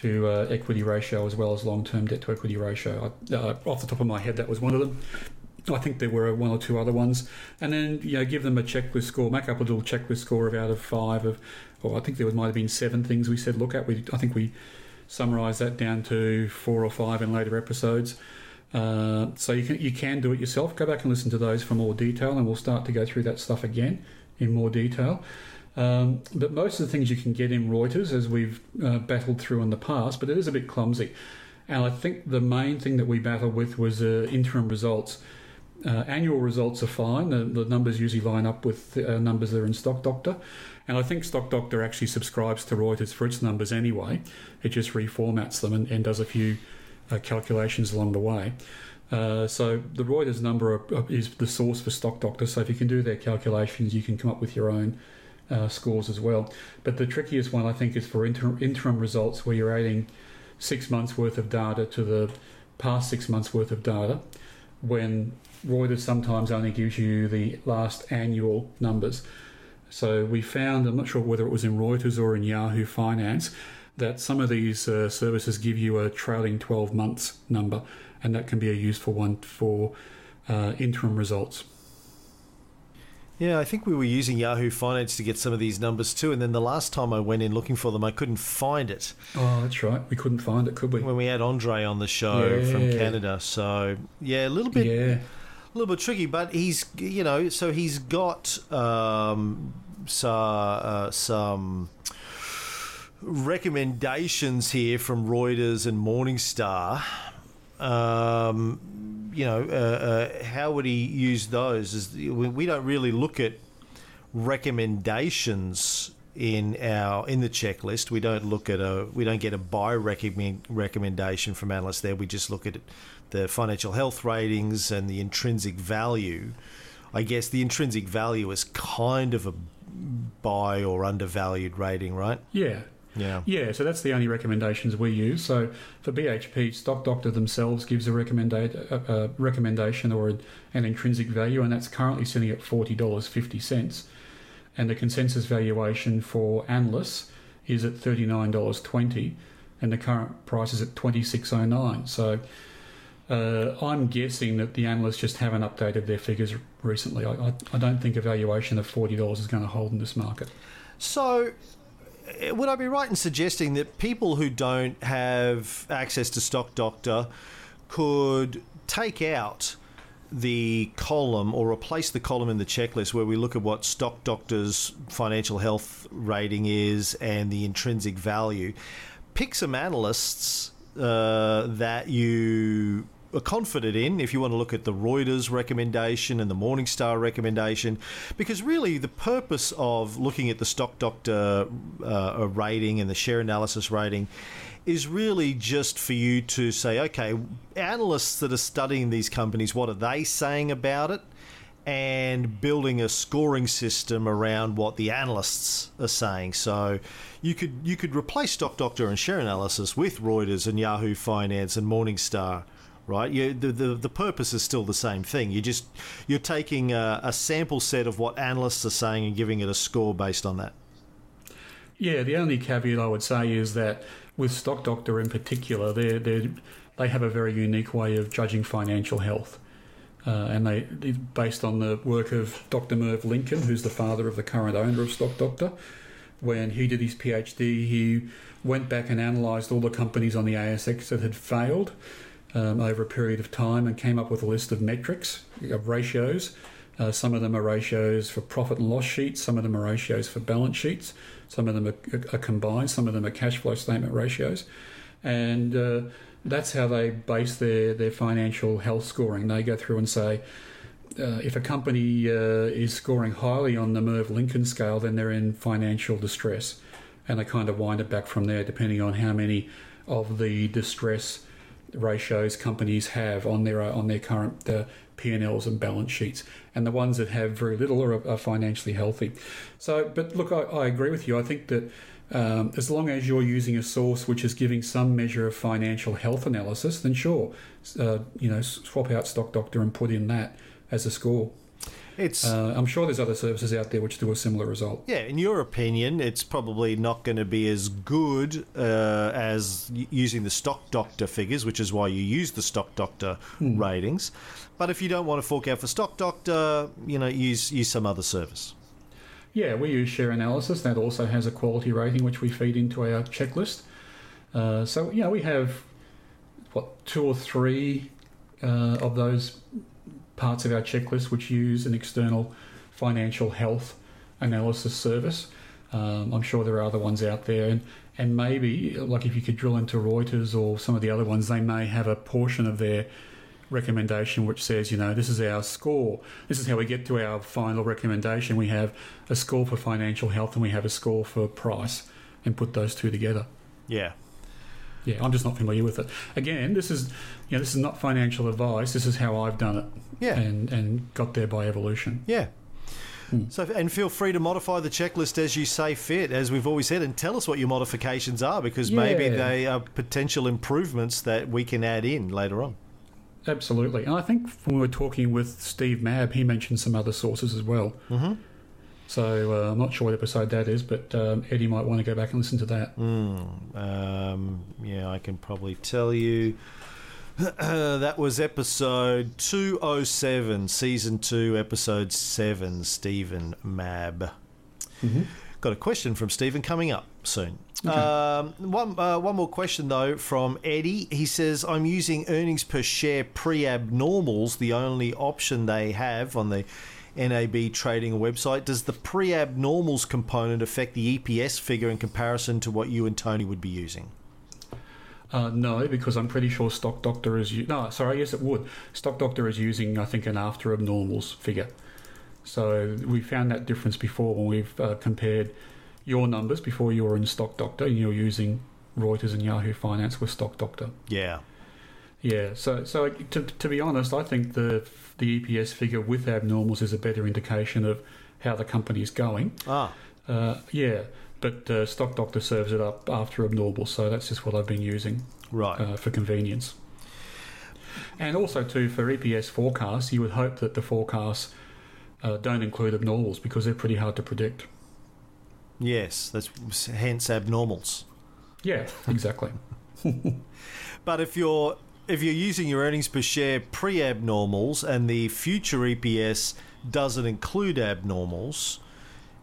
to uh, equity ratio as well as long term debt to equity ratio. I, off the top of my head, that was one of them. I think there were one or two other ones, and then you know give them a checklist score, make up a little checklist score of out of five of, or I think there might have been seven things we said look at. We I think we summarised that down to four or five in later episodes. Uh, so you can you can do it yourself. Go back and listen to those for more detail, and we'll start to go through that stuff again in more detail. Um, but most of the things you can get in Reuters, as we've uh, battled through in the past, but it is a bit clumsy. And I think the main thing that we battled with was uh, interim results. Uh, annual results are fine. The, the numbers usually line up with uh, numbers that are in Stock Doctor. And I think Stock Doctor actually subscribes to Reuters for its numbers anyway. It just reformats them and, and does a few uh, calculations along the way. Uh, so the Reuters number is the source for Stock Doctor. So if you can do their calculations, you can come up with your own uh, scores as well. But the trickiest one, I think, is for inter- interim results where you're adding six months worth of data to the past six months worth of data, when Reuters sometimes only gives you the last annual numbers. So we found, I'm not sure whether it was in Reuters or in Yahoo Finance, that some of these uh, services give you a trailing 12 months number, and that can be a useful one for uh, interim results. Yeah, I think we were using Yahoo Finance to get some of these numbers too, and then the last time I went in looking for them, I couldn't find it. Oh, that's right. We couldn't find it, could we? When we had Andre on the show Yeah. from Canada, so yeah, a little bit, yeah. A little bit tricky. But he's, you know, so he's got um, so, uh, some recommendations here from Reuters and Morningstar. Um, you know, uh, uh, how would he use those? Is we, we don't really look at recommendations in our in the checklist. We don't look at a we don't get a buy recommend, recommendation from analysts there. We just look at the financial health ratings and the intrinsic value. I guess the intrinsic value is kind of a buy or undervalued rating, right? Yeah. Yeah. Yeah, so that's the only recommendations we use. So for BHP, Stock Doctor themselves gives a, recommenda- a, a recommendation or an, an intrinsic value, and that's currently sitting at $40.50. And the consensus valuation for analysts is at $39.20, and the current price is at $26.09. So uh, I'm guessing that the analysts just haven't updated their figures recently. I, I, I don't think a valuation of $40 is going to hold in this market. So, eh, would I be right in suggesting that people who don't have access to Stock Doctor could take out the column or replace the column in the checklist where we look at what Stock Doctor's financial health rating is and the intrinsic value? Pick some analysts uh, that you are confident in if you want to look at the Reuters recommendation and the Morningstar recommendation, because really the purpose of looking at the Stock Doctor uh, rating and the share analysis rating is really just for you to say, okay, analysts that are studying these companies, what are they saying about it? and building a scoring system around what the analysts are saying. So you could you could replace Stock Doctor and Share Analysis with Reuters and Yahoo Finance and Morningstar. Right, you, the, the the purpose is still the same thing. You just you're taking a, a sample set of what analysts are saying and giving it a score based on that. Yeah, the only caveat I would say is that with Stock Doctor in particular, they they have a very unique way of judging financial health, uh, and they based on the work of Dr. Merv Lincoln, who's the father of the current owner of Stock Doctor. When he did his PhD, he went back and analysed all the companies on the ASX that had failed um, over a period of time and came up with a list of metrics, of ratios. Uh, some of them are ratios for profit and loss sheets, some of them are ratios for balance sheets, some of them are, are combined, some of them are cash flow statement ratios. And uh, that's how they base their, their financial health scoring. They go through and say, uh, if a company uh, is scoring highly on the Merv Lincoln scale, then they're in financial distress. And they kind of wind it back from there, depending on how many of the distress ratios companies have on their on their current uh, P&Ls and balance sheets, and the ones that have very little are, are financially healthy. So, but look, I, I agree with you. I think that um, as long as you're using a source which is giving some measure of financial health analysis, then sure, uh, you know, swap out Stock Doctor and put in that as a score. It's Uh, I'm sure there's other services out there which do a similar result. Yeah, in your opinion, it's probably not going to be as good uh, as using the Stock Doctor figures, which is why you use the Stock Doctor ratings. But if you don't want to fork out for Stock Doctor, you know, use use some other service. Yeah, we use share analysis. That also has a quality rating which we feed into our checklist. Uh, so yeah, we have what two or three uh, of those parts of our checklist which use an external financial health analysis service. Um, I'm sure there are other ones out there, and and maybe like if you could drill into Reuters or some of the other ones, they may have a portion of their recommendation which says, you know, this is our score. This is how we get to our final recommendation. We have a score for financial health and we have a score for price, and put those two together. Yeah. Yeah, I'm just not familiar with it. Again, this is you know this is not financial advice. This is how I've done it. Yeah. and and got there by evolution. Yeah. So, and feel free to modify the checklist as you say fit, as we've always said, and tell us what your modifications are because maybe they are potential improvements that we can add in later on. Absolutely. And I think when we were talking with Steve Mabb, he mentioned some other sources as well. Mm-hmm. So uh, I'm not sure what episode that is, but um, Eddie might want to go back and listen to that. Um, yeah, I can probably tell you. that was episode 207, season 2, episode 7, Stephen Mabb. Got a question from Stephen coming up soon. Um, one, uh, one more question, though, from Eddie. He says, I'm using earnings per share pre abnormals, the only option they have on the NAB trading website. Does the pre abnormals component affect the EPS figure in comparison to what you and Tony would be using? Uh, no, because I'm pretty sure Stock Doctor is. U- no, sorry, yes, it would. Stock Doctor is using, I think, an after abnormals figure. So we found that difference before when we've uh, compared your numbers before you were in Stock Doctor and you're using Reuters and Yahoo Finance with Stock Doctor. Yeah. Yeah, so so to, to be honest, I think the the EPS figure with abnormals is a better indication of how the company is going. Ah, Uh, yeah, but uh, Stock Doctor serves it up after abnormals, so that's just what I've been using right. uh, for convenience. And also too for EPS forecasts, you would hope that the forecasts uh, don't include abnormals because they're pretty hard to predict. yes, that's hence abnormals. Yeah, exactly. But if you're if you're using your earnings per share pre-abnormals and the future EPS doesn't include abnormals,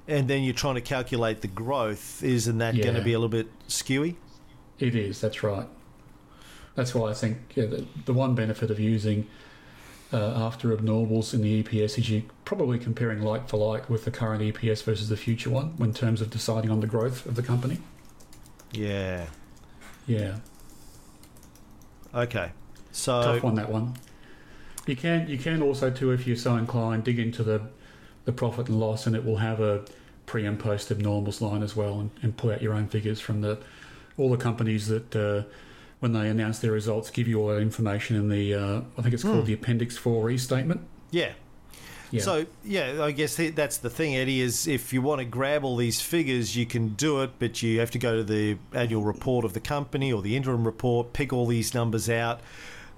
and then you're trying to calculate the growth, isn't that going to be a little bit skewy? It is. That's right. That's why I think yeah, the, the one benefit of using uh, after abnormals in the EPS is you're probably comparing like for like with the current EPS versus the future one in terms of deciding on the growth of the company. Yeah. Yeah, Okay. So tough one that one. You can you can also too if you're so inclined dig into the the profit and loss and it will have a pre and post abnormals line as well and, and pull out your own figures from the all the companies that uh, when they announce their results give you all that information in the uh, I think it's called the Appendix 4 restatement. yeah. Yeah. So yeah, I guess that's the thing, Eddie. Is if you want to grab all these figures, you can do it, but you have to go to the annual report of the company or the interim report, pick all these numbers out,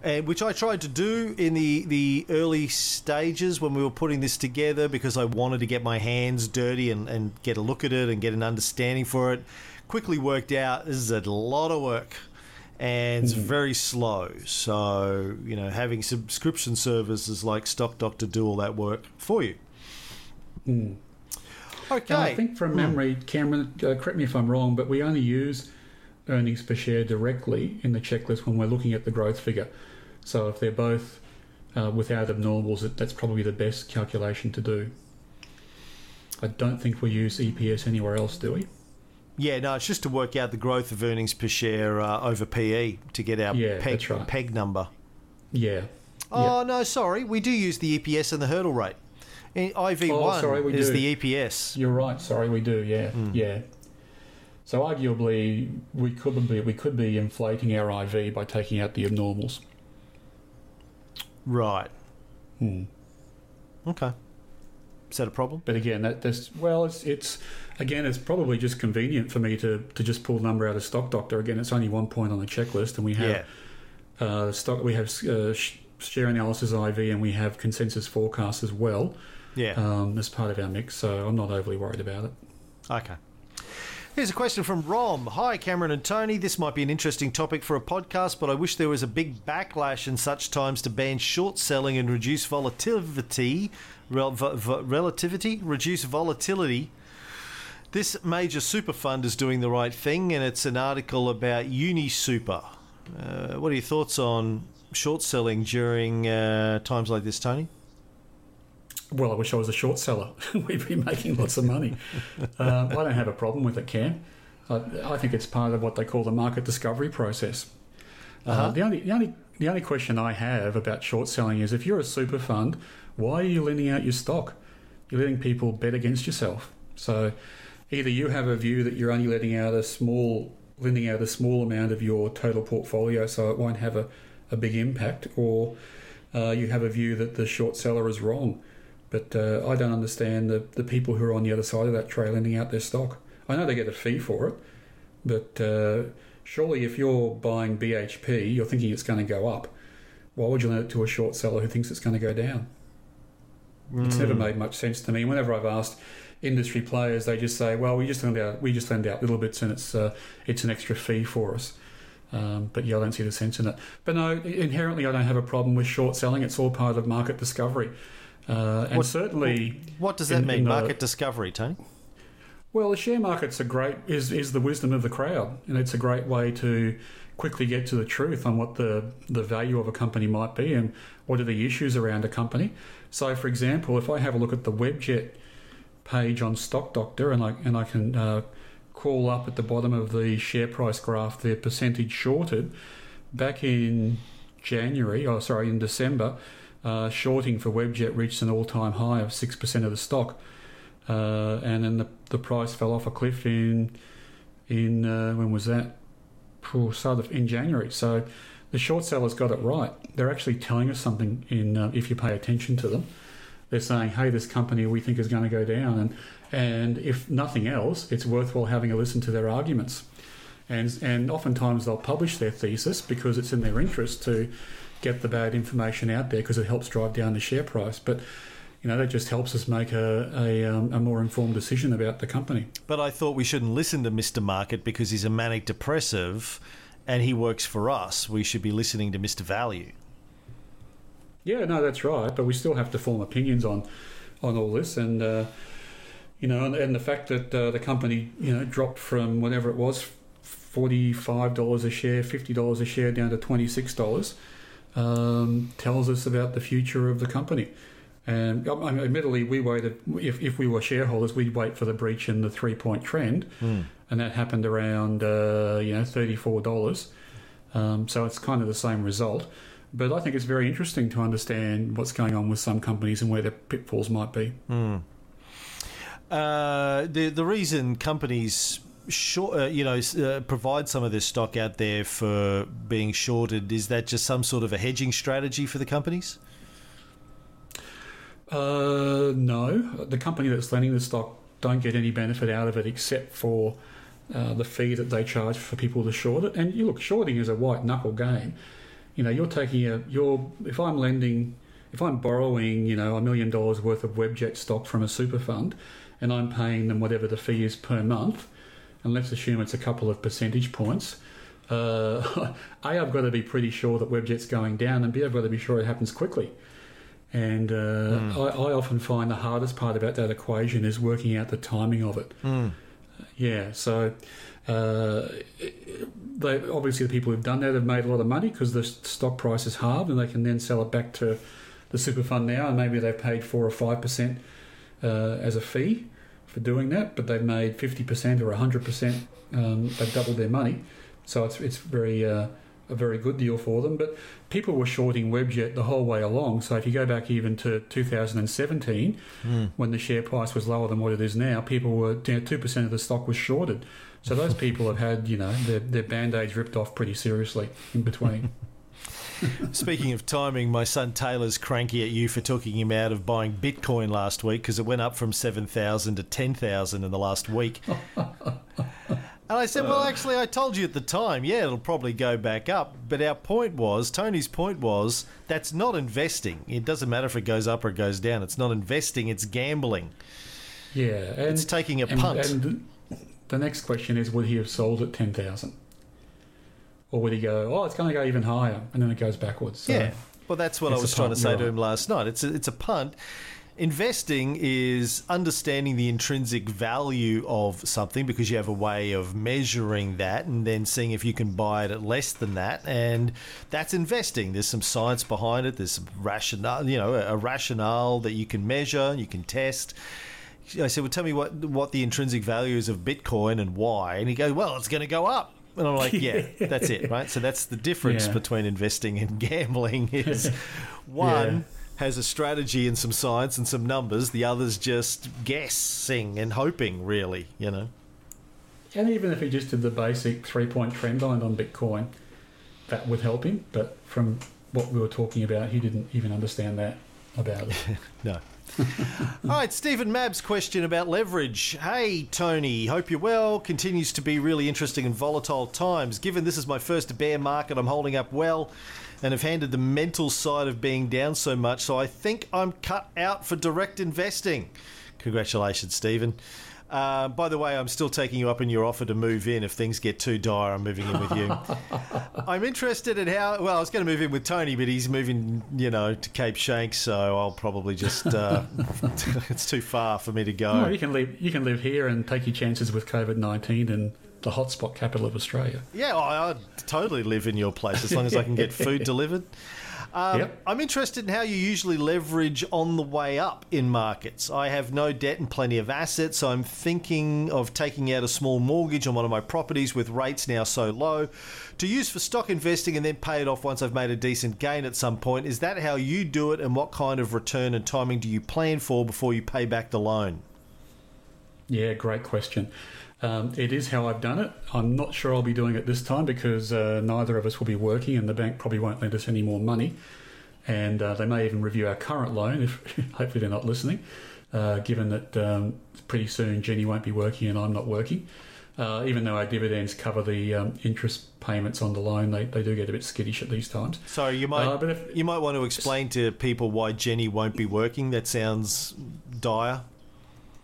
and which I tried to do in the the early stages when we were putting this together because I wanted to get my hands dirty and, and get a look at it and get an understanding for it. Quickly worked out this is a lot of work and it's hmm. very slow. So, you know, having subscription services like Stock Doctor do all that work for you. Hmm. Okay. Now, I think from hmm. memory, Cameron, uh, correct me if I'm wrong, but we only use earnings per share directly in the checklist when we're looking at the growth figure. So if they're both uh, without abnormals, that's probably the best calculation to do. I don't think we use EPS anywhere else, do we? yeah, no, it's just to work out the growth of earnings per share uh, over PE to get our Yeah, peg, right. peg number. Yeah. Oh, no, sorry. We do use the EPS and the hurdle rate. In IV1 Oh, sorry, we is do. the EPS. You're right. Sorry, we do. Yeah, yeah. So arguably, we could be we could be inflating our IV by taking out the abnormals. Right. Hmm. Okay. Is that a problem? But again, that that's well, it's it's again, it's probably just convenient for me to to just pull the number out of Stock Doctor. Again, it's only one point on the checklist, and we have Yeah. uh, stock. We have uh, sh- share analysis IV, and we have consensus forecast as well Yeah. um, as part of our mix. So I'm not overly worried about it. Okay. Here's a question from Rom. Hi, Cameron and Tony. This might be an interesting topic for a podcast, but I wish there was a big backlash in such times to ban short selling and reduce volatility. Rel- v- v- relativity? Reduce volatility. This major super fund is doing the right thing, and it's an article about UniSuper. Uh, what are your thoughts on short selling during uh, times like this, Tony? Well, I wish I was a short seller. We'd be making lots of money. um, I don't have a problem with it, Cam. I, I think it's part of what they call the market discovery process. uh Uh-huh. the only the only the only question I have about short selling is if you're a super fund, why are you lending out your stock? You're letting people bet against yourself. So either you have a view that you're only letting out a small lending out a small amount of your total portfolio, so it won't have a, a big impact, or uh, you have a view that the short seller is wrong. But uh, I don't understand the, the people who are on the other side of that tray lending out their stock. I know they get a fee for it, but uh, surely if you're buying BHP, you're thinking it's going to go up. Why would you lend it to a short seller who thinks it's going to go down? It's never made much sense to me. Whenever I've asked industry players, they just say, "Well, we just lend out we just lend out little bits, and it's uh, it's an extra fee for us." Um, but yeah, I don't see the sense in it. But no, inherently, I don't have a problem with short selling. It's all part of market discovery, uh, and What- certainly, What does that in- mean? in the- Market discovery, Tony. well, the share market's a great is is the wisdom of the crowd, and it's a great way to quickly get to the truth on what the the value of a company might be and what are the issues around a company. So, for example, if I have a look at the Webjet page on Stock Doctor, and I and I can uh, call up at the bottom of the share price graph the percentage shorted back in January, or sorry, in December, uh, shorting for Webjet reached an all-time high of six percent of the stock uh, and then the, the price fell off a cliff in in uh, when was that? Oh, start of, in January. So the short sellers got it right. They're actually telling us something. In uh, if you pay attention to them, they're saying, "Hey, this company we think is going to go down," and and if nothing else, it's worthwhile having a listen to their arguments. And and oftentimes they'll publish their thesis because it's in their interest to get the bad information out there because it helps drive down the share price. But you know that just helps us make a a, um, a more informed decision about the company. But I thought we shouldn't listen to Mr. Market because he's a manic depressive and he works for us. We should be listening to Mr. Value. Yeah, no, that's right. But we still have to form opinions on on all this, and uh, you know, and, and the fact that uh, the company you know dropped from whatever it was, forty five dollars a share, fifty dollars a share, down to twenty six dollars, um, tells us about the future of the company. And um, I mean, admittedly, we waited. If, if we were shareholders, we'd wait for the breach in the three point trend, and that happened around uh, you know thirty four dollars. Um, so it's kind of the same result. But I think it's very interesting to understand what's going on with some companies and where their pitfalls might be. Uh, the the reason companies short, uh, you know, uh, provide some of this stock out there for being shorted is that just some sort of a hedging strategy for the companies? Uh, no, the company that's lending the stock don't get any benefit out of it except for uh, the fee that they charge for people to short it. And you look, shorting is a white knuckle game. You know, you're taking a you're if I'm lending, if I'm borrowing, you know, a million dollars worth of Webjet stock from a super fund, and I'm paying them whatever the fee is per month, and let's assume it's a couple of percentage points. Uh, a, I've got to be pretty sure that Webjet's going down, and B, I've got to be sure it happens quickly. And uh, I, I often find the hardest part about that equation is working out the timing of it. Yeah, so uh, they obviously the people who've done that have made a lot of money because the stock price is halved, and they can then sell it back to the super fund now, and maybe they've paid four or five percent uh, as a fee for doing that, but they've made fifty percent or hundred percent. Um, they've doubled their money, so it's it's very uh, a very good deal for them. But people were shorting Webjet the whole way along. So if you go back even to 2017, when the share price was lower than what it is now, people were two percent of the stock was shorted. So those people have had you know their, their band aids ripped off pretty seriously in between. Speaking of timing, my son Taylor's cranky at you for talking him out of buying Bitcoin last week because it went up from 7,000 to 10,000 in the last week. And I said, well, actually, I told you at the time, yeah, it'll probably go back up. But our point was, Tony's point was, that's not investing. It doesn't matter if it goes up or it goes down. It's not investing, it's gambling. yeah, and It's taking a and, punt. And the next question is, would he have sold at ten thousand, or would he go, oh, it's going to go even higher, and then it goes backwards? So, Yeah. Well, that's what I was trying to say to him last night. It's a, it's a punt. Investing is understanding the intrinsic value of something because you have a way of measuring that and then seeing if you can buy it at less than that. And that's investing. There's some science behind it. There's some rationale, you know, a, a rationale that you can measure, you can test. I said, well, tell me what, what the intrinsic value is of Bitcoin and why. And he goes, well, it's going to go up. And I'm like, yeah, that's it, right? So that's the difference Yeah. between investing and gambling is one Yeah. has a strategy and some science and some numbers, the other's just guessing and hoping, really, you know. And even if he just did the basic three point trend line on Bitcoin, that would help him. But from what we were talking about, he didn't even understand that. about it. No. All right, Stephen Mabb's question about leverage. Hey, Tony, hope you're well. Continues to be really interesting and volatile times. Given this is my first bear market, I'm holding up well and have handled the mental side of being down so much, so I think I'm cut out for direct investing. Congratulations, Stephen. Uh, by the way, I'm still taking you up in your offer to move in. If things get too dire, I'm moving in with you. I'm interested in how. Well, I was going to move in with Tony, but he's moving, you know, to Cape Schanck, so I'll probably just. Uh, it's too far for me to go. No, you can live. You can live here and take your chances with COVID nineteen and the hotspot capital of Australia. Yeah, I, I'd totally live in your place as long as I can get food delivered. Um, Yep. I'm interested in how you usually leverage on the way up in markets. I have no debt and plenty of assets, so I'm thinking of taking out a small mortgage on one of my properties with rates now so low to use for stock investing and then pay it off once I've made a decent gain at some point. Is that how you do it, and what kind of return and timing do you plan for before you pay back the loan? Yeah, great question. Um, it is how I've done it. I'm not sure I'll be doing it this time because uh, neither of us will be working, and the bank probably won't lend us any more money. And uh, they may even review our current loan if hopefully they're not listening, uh, given that um, pretty soon Jenny won't be working and I'm not working. Uh, even though our dividends cover the um, interest payments on the loan, they, they do get a bit skittish at these times. So you might Uh, if- you might want to explain to people why Jenny won't be working. That sounds dire.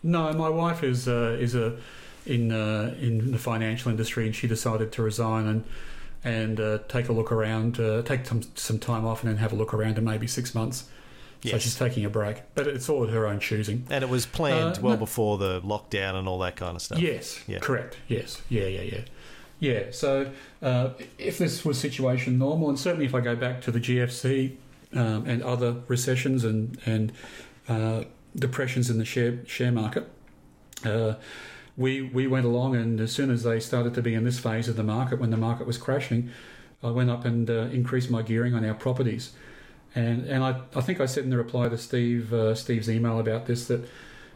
No, my wife is uh, is a in uh, in the financial industry, and she decided to resign and and uh, take a look around, uh, take some some time off, and then have a look around in maybe six months. Yes. So she's taking a break, but it's all her own choosing. And it was planned Uh, well no- before the lockdown and all that kind of stuff. Yes, Yeah. correct. Yes, yeah, yeah, yeah, yeah. So uh, if this was situation normal, and certainly if I go back to the GFC um, and other recessions and and uh, depressions in the share share market, uh, we we went along, and as soon as they started to be in this phase of the market, when the market was crashing, I went up and uh, increased my gearing on our properties. And and I, I think I said in the reply to Steve uh, Steve's email about this that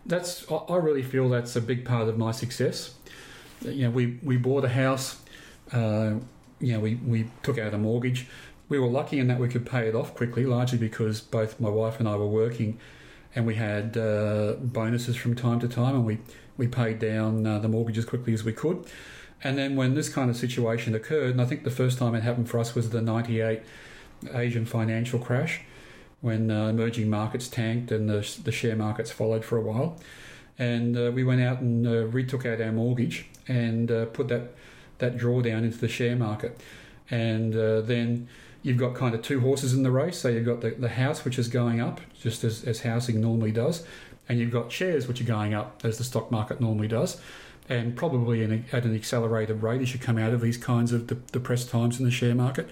that's I really feel that's a big part of my success. You know, we, we bought a house, uh, you know, we, we took out a mortgage. We were lucky in that we could pay it off quickly, largely because both my wife and I were working, and we had uh, bonuses from time to time, and we we paid down uh, the mortgage as quickly as we could. And then when this kind of situation occurred, and I think the first time it happened for us was the '98 Asian financial crash, when uh, emerging markets tanked and the, the share markets followed for a while. And uh, we went out and uh, retook out our mortgage and uh, put that, that drawdown into the share market. And then you've got kind of two horses in the race. So you've got the, the house, which is going up, just as, as housing normally does. And you've got shares, which are going up, as the stock market normally does. And probably a, at an accelerated rate as you come out of these kinds of de- depressed times in the share market.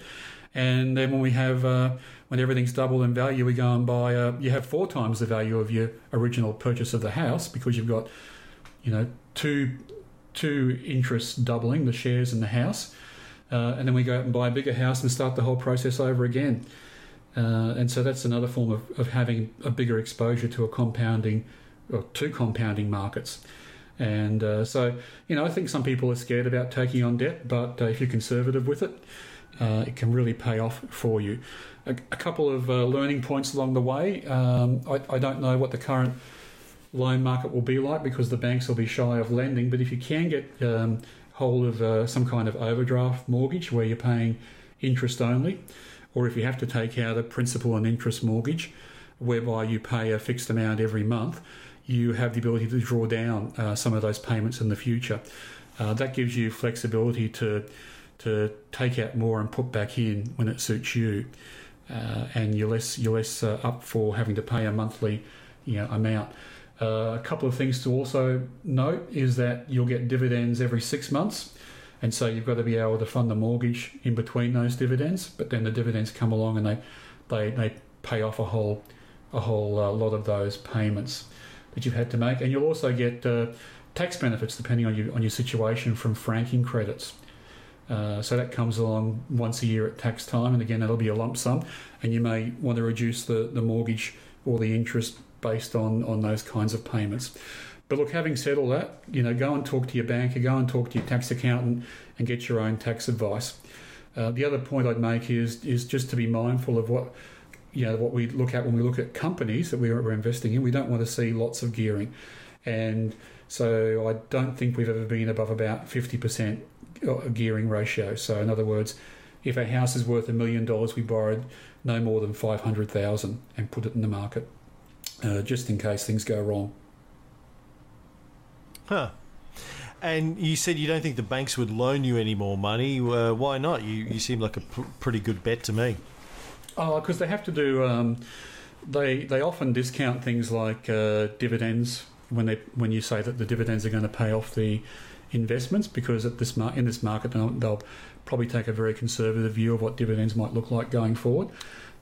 And then when we have uh, when everything's doubled in value, we go and buy. Uh, you have four times the value of your original purchase of the house because you've got, you know, two two interests doubling the shares in the house, uh, and then we go out and buy a bigger house and start the whole process over again. Uh, and so that's another form of, of having a bigger exposure to a compounding or two compounding markets. And uh, so, you know, I think some people are scared about taking on debt, but uh, if you're conservative with it, uh, it can really pay off for you. A, a couple of uh, learning points along the way. Um, I, I don't know what the current loan market will be like because the banks will be shy of lending, but if you can get um, hold of uh, some kind of overdraft mortgage where you're paying interest only, or if you have to take out a principal and interest mortgage whereby you pay a fixed amount every month, you have the ability to draw down uh, some of those payments in the future. Uh, that gives you flexibility to to take out more and put back in when it suits you, uh, and you're less you're less uh, up for having to pay a monthly you know amount. Uh, a couple of things to also note is that you'll get dividends every six months, and so you've got to be able to fund the mortgage in between those dividends. But then the dividends come along and they they, they pay off a whole a whole uh, lot of those payments that you've had to make, and you'll also get uh, tax benefits depending on your on your situation from franking credits. Uh, so that comes along once a year at tax time, and again that'll be a lump sum, and you may want to reduce the, the mortgage or the interest based on on those kinds of payments. But look, having said all that, you know, go and talk to your banker, go and talk to your tax accountant, and get your own tax advice. Uh, the other point I'd make is is just to be mindful of what you know what we look at when we look at companies that we're, we're investing in. We don't want to see lots of gearing, and so I don't think we've ever been above about fifty percent gearing ratio. So in other words, if a house is worth a million dollars, we borrowed no more than five hundred thousand and put it in the market, uh, just in case things go wrong. Huh. And you said you don't think the banks would loan you any more money. Uh, why not? You, you seem like a pr- pretty good bet to me. Oh, because they have to do. Um, they they often discount things like uh, dividends when they when you say that the dividends are going to pay off the investments because at this mar- in this market they'll, they'll probably take a very conservative view of what dividends might look like going forward.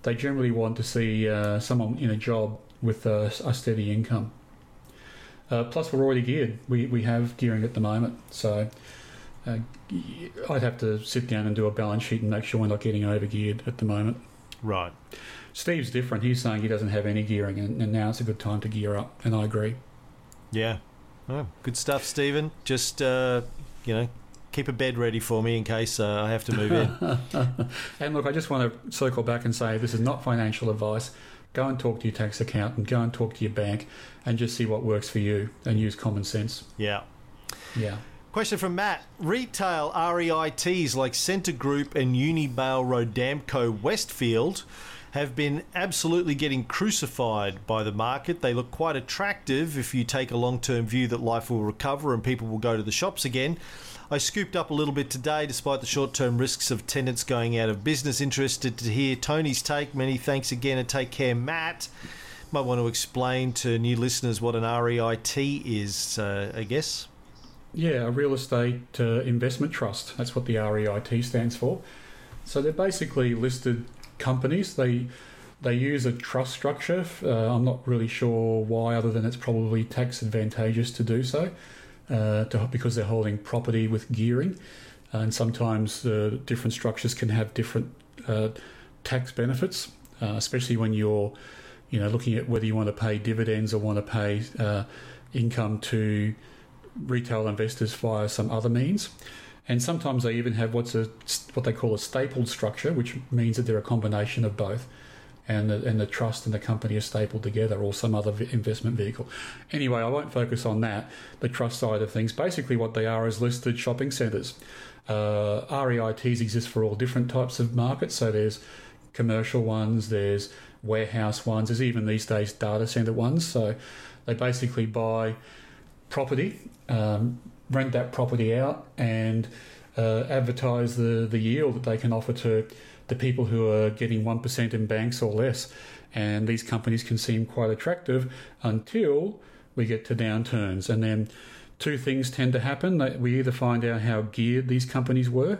They generally want to see uh, someone in a job with a, a steady income. Uh, plus, we're already geared. We, we have gearing at the moment. So uh, I'd have to sit down and do a balance sheet and make sure we're not getting over geared at the moment. Right. Steve's different. He's saying he doesn't have any gearing, and, and now it's a good time to gear up. And I agree. Yeah. Oh, good stuff, Stephen. Just, uh, you know, keep a bed ready for me in case uh, I have to move in. and look, I just want to circle back and say this is not financial advice. Go and talk to your tax accountant, go and talk to your bank, and just see what works for you and use common sense. Yeah. Yeah. Question from Matt. Retail REITs like Scentre Group and Unibail Rodamco Westfield have been absolutely getting crucified by the market. They look quite attractive if you take a long term view that life will recover and people will go to the shops again. I scooped up a little bit today despite the short term risks of tenants going out of business. Interested to hear Tony's take. Many thanks again and take care, Matt. Might want to explain to new listeners what an REIT is, uh, I guess. Yeah, a real estate uh, investment trust. That's what the REIT stands for. So they're basically listed companies. They they use a trust structure. Uh, I'm not really sure why, other than it's probably tax advantageous to do so, uh, to, because they're holding property with gearing, and sometimes uh, different structures can have different uh, tax benefits, uh, especially when you're, you know, looking at whether you want to pay dividends or want to pay uh, income to retail investors via some other means. And sometimes they even have what's a what they call a stapled structure, which means that they're a combination of both, and the, and the trust and the company are stapled together, or some other investment vehicle. Anyway, I won't focus on that. The trust side of things, basically, what they are is listed shopping centres. Uh, REITs exist for all different types of markets. So there's commercial ones, there's warehouse ones, there's even these days data centre ones. So they basically buy property. Um, rent that property out and uh, advertise the, the yield that they can offer to the people who are getting 1% in banks or less. And these companies can seem quite attractive until we get to downturns. And then two things tend to happen. We either find out how geared these companies were,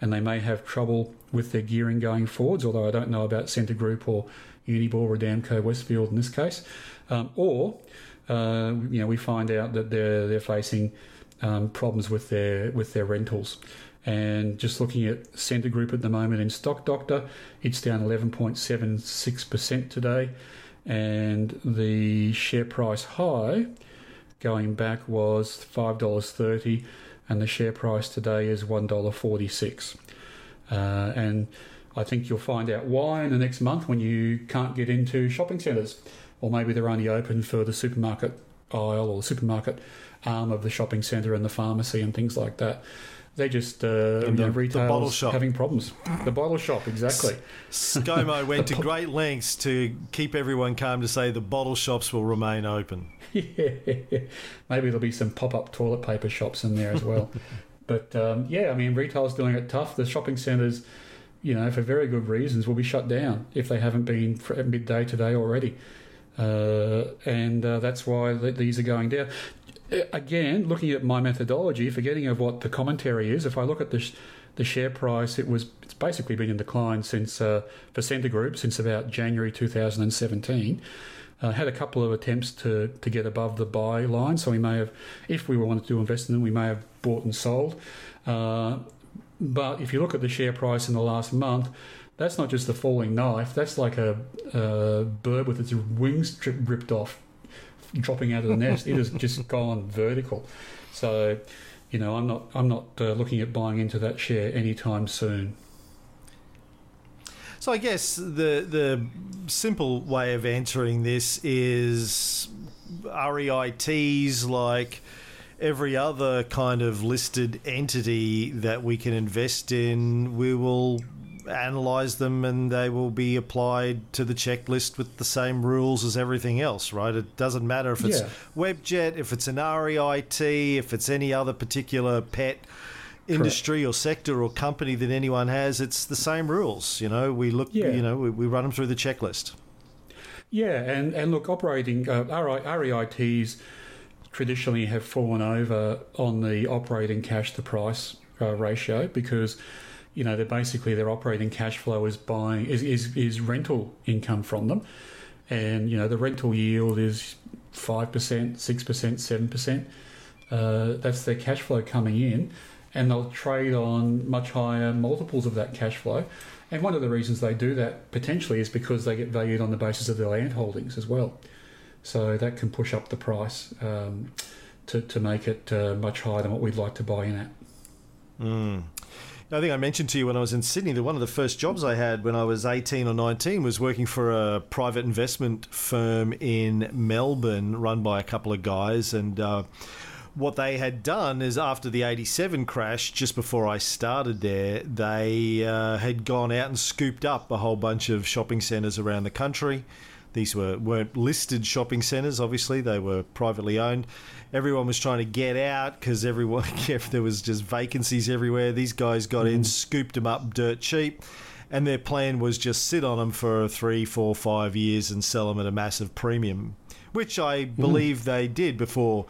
and they may have trouble with their gearing going forwards, although I don't know about Scentre Group or Unibail Rodamco Westfield in this case. Um, or, uh, you know, we find out that they're, they're facing um, problems with their with their rentals. And just looking at Scentre Group at the moment in Stock Doctor, it's down 11.76% today, and the share price high going back was $5.30, and the share price today is $1.46. Uh, and I think you'll find out why in the next month when you can't get into shopping centres, or maybe they're only open for the supermarket aisle or the supermarket arm of the shopping centre and the pharmacy and things like that. They're just uh, And you know, the- the bottle shop. having problems. The bottle shop, exactly. ScoMo went to great lengths to keep everyone calm to say the bottle shops will remain open. yeah. Maybe there'll be some pop up toilet paper shops in there as well. but um, yeah, I mean, retail's doing it tough. The shopping centres, you know, for very good reasons, will be shut down if they haven't been midday today already. Uh, and uh, that's why th- these are going down. Again, looking at my methodology, forgetting of what the commentary is, if I look at the, sh- the share price, it was it's basically been in decline since uh, for Scentre Group since about January 2017. Uh, had a couple of attempts to, to get above the buy line, so we may have, if we wanted to invest in them, we may have bought and sold. Uh, but if you look at the share price in the last month, that's not just a falling knife. That's like a, a bird with its wings ripped off, dropping out of the nest. It has just gone vertical. So, you know, I'm not I'm not uh, looking at buying into that share anytime soon. So I guess the the simple way of answering this is REITs like every other kind of listed entity that we can invest in, we will analyze them and they will be applied to the checklist with the same rules as everything else, right? It doesn't matter if it's Yeah. Webjet, if it's an REIT, if it's any other particular pet industry or sector or company that anyone has, it's the same rules. You know, we look, Yeah. you know, we, we run them through the checklist. Yeah, and, and look, operating uh, REITs traditionally have fallen over on the operating cash to price uh, ratio because you know they're basically their operating cash flow is buying is, is is rental income from them, and you know the rental yield is five percent, six percent, seven percent. Uh, that's their cash flow coming in, and they'll trade on much higher multiples of that cash flow. And one of the reasons they do that potentially is because they get valued on the basis of their land holdings as well. So that can push up the price um, to, to make it uh, much higher than what we'd like to buy in at. I think I mentioned to you when I was in Sydney that one of the first jobs I had when I was 18 or 19 was working for a private investment firm in Melbourne run by a couple of guys. And uh, what they had done is after the 87 crash, just before I started there, they uh, had gone out and scooped up a whole bunch of shopping centres around the country. These were, weren't listed shopping centres, obviously, they were privately owned. Everyone was trying to get out because everyone, if there was just vacancies everywhere, these guys got in, scooped them up dirt cheap, and their plan was just sit on them for three, four, five years and sell them at a massive premium, which I believe they did before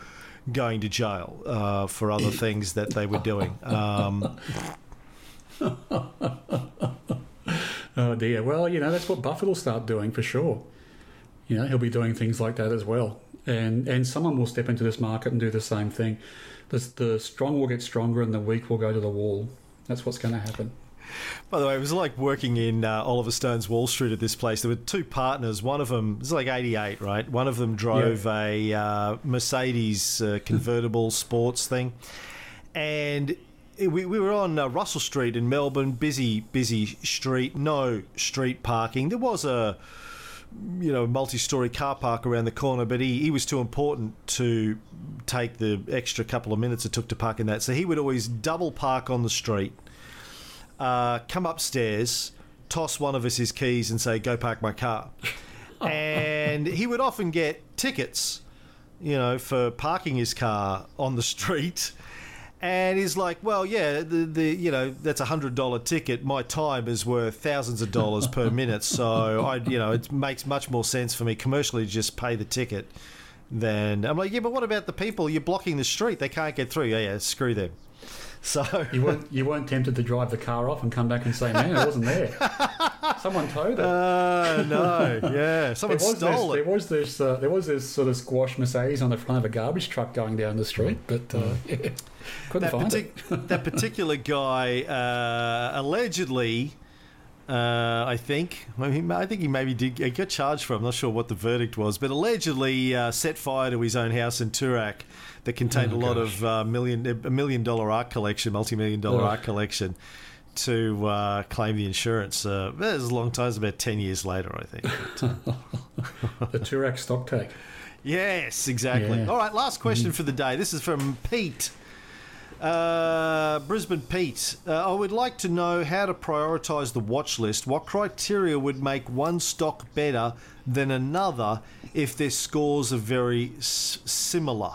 going to jail uh, for other things that they were doing. Um, Oh dear. Well, you know, that's what Buffett will start doing for sure. You know, he'll be doing things like that as well. And and someone will step into this market and do the same thing. The, the strong will get stronger and the weak will go to the wall. That's what's going to happen. By the way, it was like working in uh, Oliver Stone's Wall Street at this place. There were two partners. One of them, it was like 88, right? One of them drove a uh, Mercedes uh, convertible sports thing. And it- we, we were on uh, Russell Street in Melbourne, busy, busy street, no street parking. There was a you know, multi-story car park around the corner, but he, he was too important to take the extra couple of minutes it took to park in that. So he would always double park on the street, uh, come upstairs, toss one of us his keys, and say, "Go park my car." and he would often get tickets, you know, for parking his car on the street. And he's like, well, yeah, the, the you know that's a hundred dollar ticket. My time is worth thousands of dollars per minute, so I you know it makes much more sense for me commercially to just pay the ticket. Than I'm like, yeah, but what about the people? You're blocking the street; they can't get through. Yeah, yeah, screw them. So You weren't you weren't tempted to drive the car off and come back and say, "Man, it wasn't there. Someone towed it." Uh, no, yeah, someone there stole this, it. There was this. Uh, there was this sort of squash Mercedes on the front of a garbage truck going down the street, but uh, yeah, couldn't that, find partic- it. that particular guy uh, allegedly, uh, I think, well, he, I think he maybe did he got charged for. it. I'm not sure what the verdict was, but allegedly uh, set fire to his own house in Toorak that contained Oh, a lot gosh. of uh, million a million dollar art collection, multi million dollar art collection. To uh, claim the insurance, uh, that was a long time. It was about ten years later, I think. But, uh, The Toorak stock take. Yes, exactly. Yeah. All right, last question for the day. This is from Pete. Uh, Brisbane Pete. Uh, I would like to know how to prioritise the watch list. What criteria would make one stock better than another if their scores are very s- similar?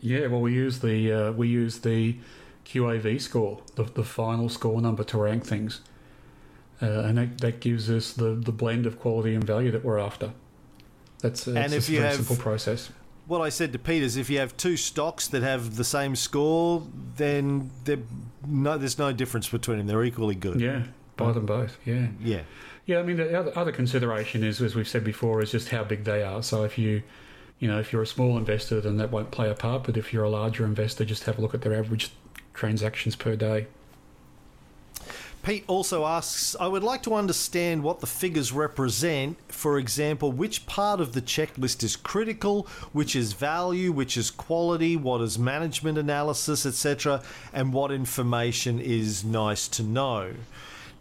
Yeah, well, we use the uh, we use the QAV score, the, the final score number to rank things, uh, and that, that gives us the, the blend of quality and value that we're after. That's uh, And if a you have- simple process. What I said to Pete is if you have two stocks that have the same score, then no, there's no difference between them. They're equally good. Yeah, buy them both. Yeah. Yeah. Yeah, I mean the other, other consideration is, as we've said before, is just how big they are. So if you, you know, if you're a small investor, then that won't play a part. But if you're a larger investor, just have a look at their average transactions per day. Pete also asks I would like to understand what the figures represent. For example, which part of the checklist is critical, which is value, which is quality, what is management analysis, etc., and what information is nice to know.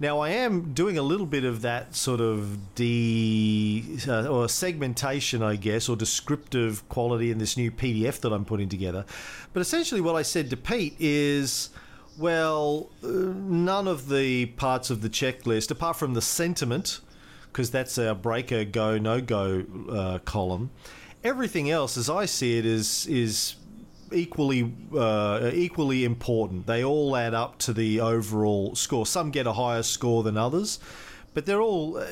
Now, I am doing a little bit of that sort of de uh, or segmentation, I guess, or descriptive quality in this new PDF that I'm putting together. But essentially, what I said to Pete is well, uh, none of the parts of the checklist, apart from the sentiment, because that's our breaker go no go uh, column. Everything else, as I see it, is is equally uh, equally important. They all add up to the overall score. Some get a higher score than others, but they're all uh,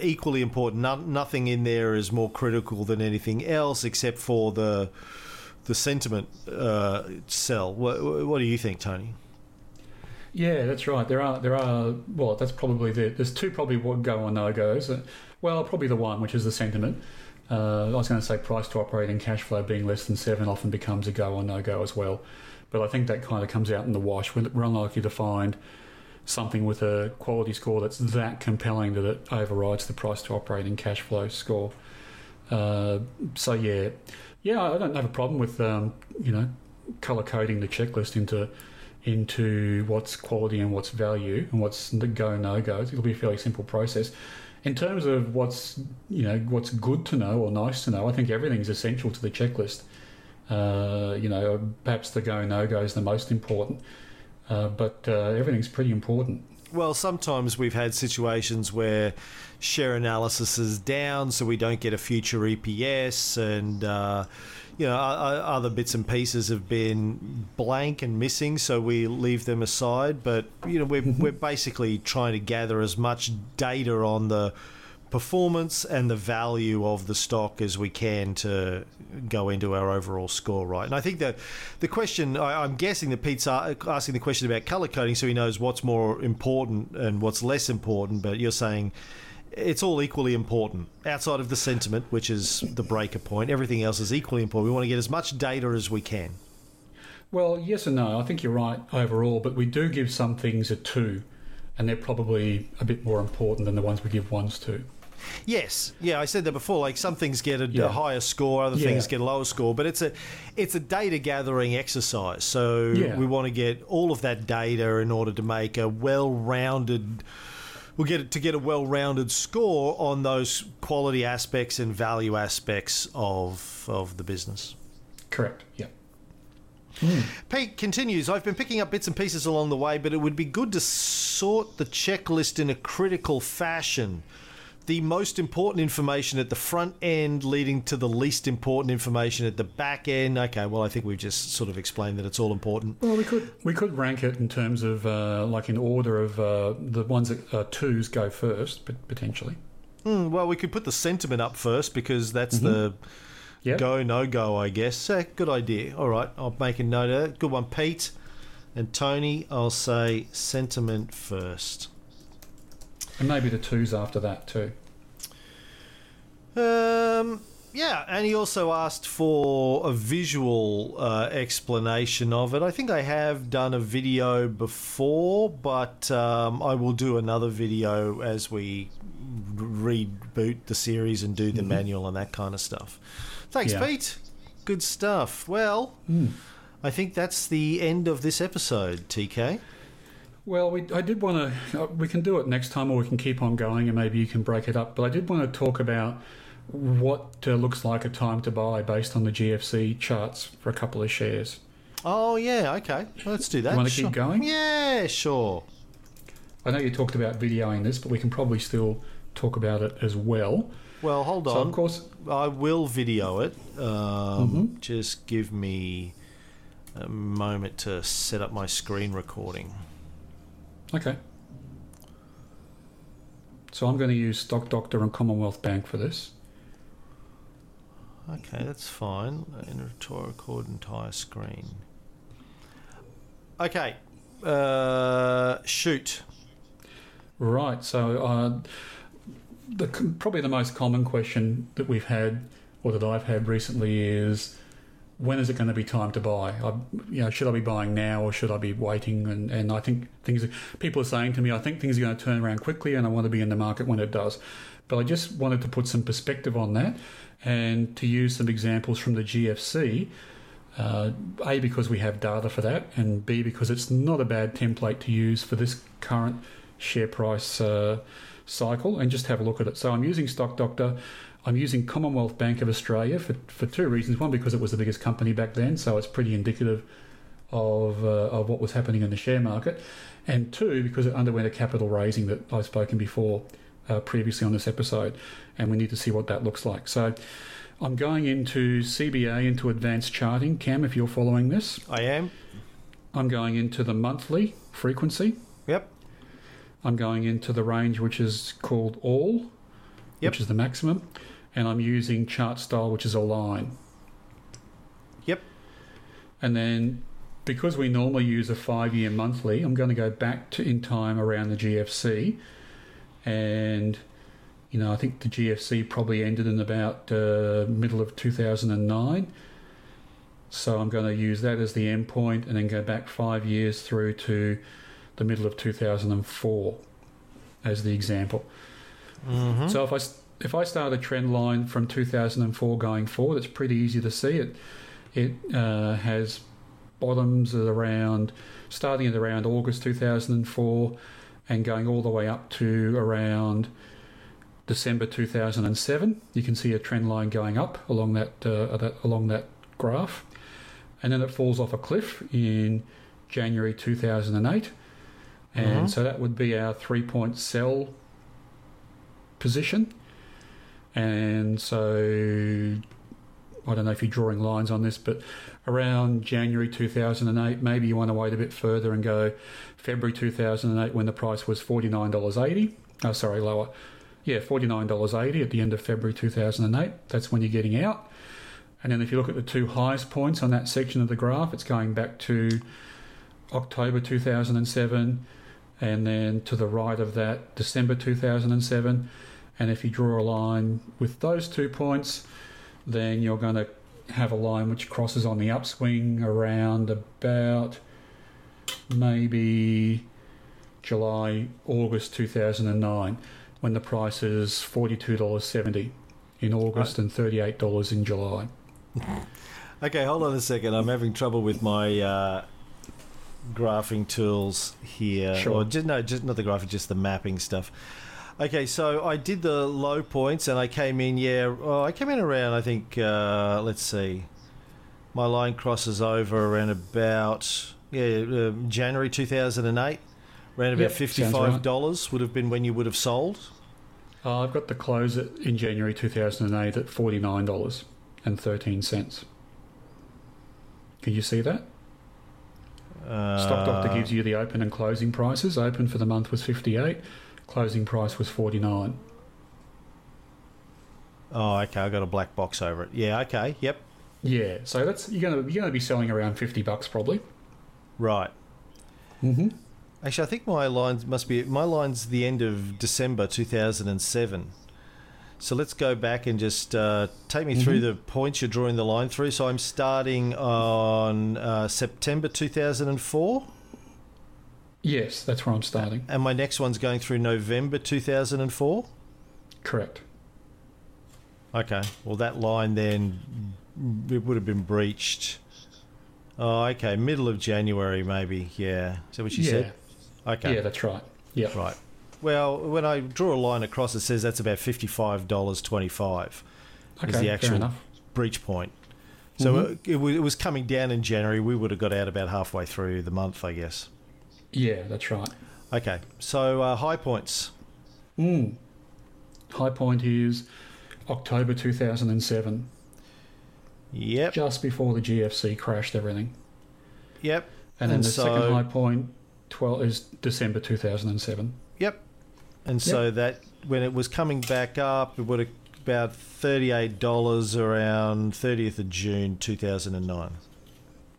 equally important. No, nothing in there is more critical than anything else, except for the the sentiment uh, cell. What, what do you think, Tony? Yeah, that's right. There are there are well, that's probably the, there's two probably what go or no goes. Well, probably the one which is the sentiment. Uh, I was going to say price to operating cash flow being less than seven often becomes a go or no go as well, but I think that kind of comes out in the wash. We're unlikely to find something with a quality score that's that compelling that it overrides the price to operating cash flow score. Uh, so yeah, yeah, I don't have a problem with um, you know color coding the checklist into into what's quality and what's value and what's the go no goes. It'll be a fairly simple process. In terms of what's you know what's good to know or nice to know, I think everything's essential to the checklist. Uh, you know, perhaps the go no go is the most important, uh, but uh, everything's pretty important. Well, sometimes we've had situations where share analysis is down, so we don't get a future EPS, and uh, you know, other bits and pieces have been blank and missing, so we leave them aside. But you know, we're mm-hmm. we're basically trying to gather as much data on the performance and the value of the stock as we can to go into our overall score, right? And I think that the question, I, am guessing that Pete's asking the question about color coding so he knows what's more important and what's less important, but you're saying it's all equally important outside of the sentiment, which is the breaker point. Everything else is equally important. We want to get as much data as we can. Well, yes and no. I think you're right overall, but we do give some things a two, and they're probably a bit more important than the ones we give ones to. Yes, yeah, I said that before. Like some things get a, yeah. a higher score, other yeah. things get a lower score, but it's a it's a data gathering exercise. So yeah. we want to get all of that data in order to make a well-rounded we'll get to get a well-rounded score on those quality aspects and value aspects of of the business. Correct. Yeah. Mm. Pete continues, I've been picking up bits and pieces along the way, but it would be good to sort the checklist in a critical fashion the most important information at the front end leading to the least important information at the back end. Okay, well, I think we've just sort of explained that it's all important. Well, we could we could rank it in terms of uh, like in order of uh, the ones that uh, twos go first, but potentially. Mm, well, we could put the sentiment up first because that's mm-hmm. the yep. go no go, I guess. Eh, good idea. All right, I'll make a note of that. Good one, Pete and Tony. I'll say sentiment first. And maybe the twos after that too. Um, yeah, and he also asked for a visual uh, explanation of it. I think I have done a video before, but um, I will do another video as we reboot the series and do the mm-hmm. manual and that kind of stuff. Thanks, yeah. Pete. Good stuff. Well, mm. I think that's the end of this episode, TK. Well, we, I did want to. Uh, we can do it next time, or we can keep on going, and maybe you can break it up. But I did want to talk about what uh, looks like a time to buy based on the GFC charts for a couple of shares. Oh yeah, okay. Let's do that. You want to sure. keep going? Yeah, sure. I know you talked about videoing this, but we can probably still talk about it as well. Well, hold on. So of course, I will video it. Um, mm-hmm. Just give me a moment to set up my screen recording. Okay. So I'm going to use Stock Doctor and Commonwealth Bank for this. Okay, that's fine. To record entire screen. Okay, uh, shoot. Right. So, uh, the probably the most common question that we've had, or that I've had recently, is when is it going to be time to buy? I, you know, should I be buying now or should I be waiting? And, and I think things people are saying to me, I think things are going to turn around quickly, and I want to be in the market when it does. But I just wanted to put some perspective on that and to use some examples from the GFC. Uh, a because we have data for that, and B because it's not a bad template to use for this current share price uh, cycle, and just have a look at it. So I'm using Stock Doctor. I'm using Commonwealth Bank of Australia for, for two reasons. One, because it was the biggest company back then, so it's pretty indicative of, uh, of what was happening in the share market. And two, because it underwent a capital raising that I've spoken before uh, previously on this episode, and we need to see what that looks like. So I'm going into CBA, into advanced charting. Cam, if you're following this, I am. I'm going into the monthly frequency. Yep. I'm going into the range which is called all, Yep. which is the maximum, and I'm using chart style, which is a line. Yep. And then because we normally use a five year monthly, I'm going to go back to in time around the GFC. And, you know, I think the GFC probably ended in about uh, middle of 2009. So I'm going to use that as the end point and then go back five years through to the middle of 2004 as the example. Mm-hmm. So if I if I start a trend line from 2004 going forward, it's pretty easy to see it. It uh, has bottoms at around starting at around August 2004 and going all the way up to around December 2007. You can see a trend line going up along that, uh, that along that graph, and then it falls off a cliff in January 2008. And Mhm. so that would be our three point sell position. And so I don't know if you're drawing lines on this, but around January 2008, maybe you want to wait a bit further and go February 2008 when the price was $49.80. Oh, sorry, lower. Yeah, $49.80 at the end of February 2008. That's when you're getting out. And then if you look at the two highest points on that section of the graph, it's going back to October 2007 and then to the right of that, December 2007. And if you draw a line with those two points, then you're going to have a line which crosses on the upswing around about maybe July, August 2009, when the price is $42.70 in August and $38 in July. Okay, hold on a second. I'm having trouble with my uh, graphing tools here. Sure. Or just, no, just not the graphing, just the mapping stuff. Okay, so I did the low points and I came in, yeah, oh, I came in around, I think, uh, let's see, my line crosses over around about, yeah, uh, January 2008. Around about Yep, $55 would have been when you would have sold. Uh, I've got the close at, in January 2008 at $49.13. Can you see that? Uh, Stock Doctor gives you the open and closing prices. Open for the month was 58, closing price was 49. Oh, okay, I got a black box over it. Yeah, okay, yep, Yeah, so that's you're gonna you're gonna be selling around 50 bucks probably. right. Mm-hmm. Actually, I think my lines must be my line's the end of December 2007. So let's go back and just uh, take me through Mhm. the points you're drawing the line through. So I'm starting on uh, September 2004, Yes, that's where I'm starting. and my next one's going through November 2004. Correct. Okay, well that line then it would have been breached. Oh, okay, middle of January maybe. Yeah, is that what you yeah. said? Okay. Yeah, that's right. Yeah. Right. Well, when I draw a line across, it says that's about fifty-five dollars twenty-five Okay, is the actual breach point. So Mhm. it, it, it was coming down in January. We would have got out about halfway through the month, I guess. Yeah, that's right. Okay. So uh, high points. Mm. High point is October 2007, Yep. just before the GFC crashed everything. Yep. And then And the so- second high point 12 is December 2007. Yep. And so that when it was coming back up, it would have about thirty-eight dollars around thirtieth of June two thousand and nine.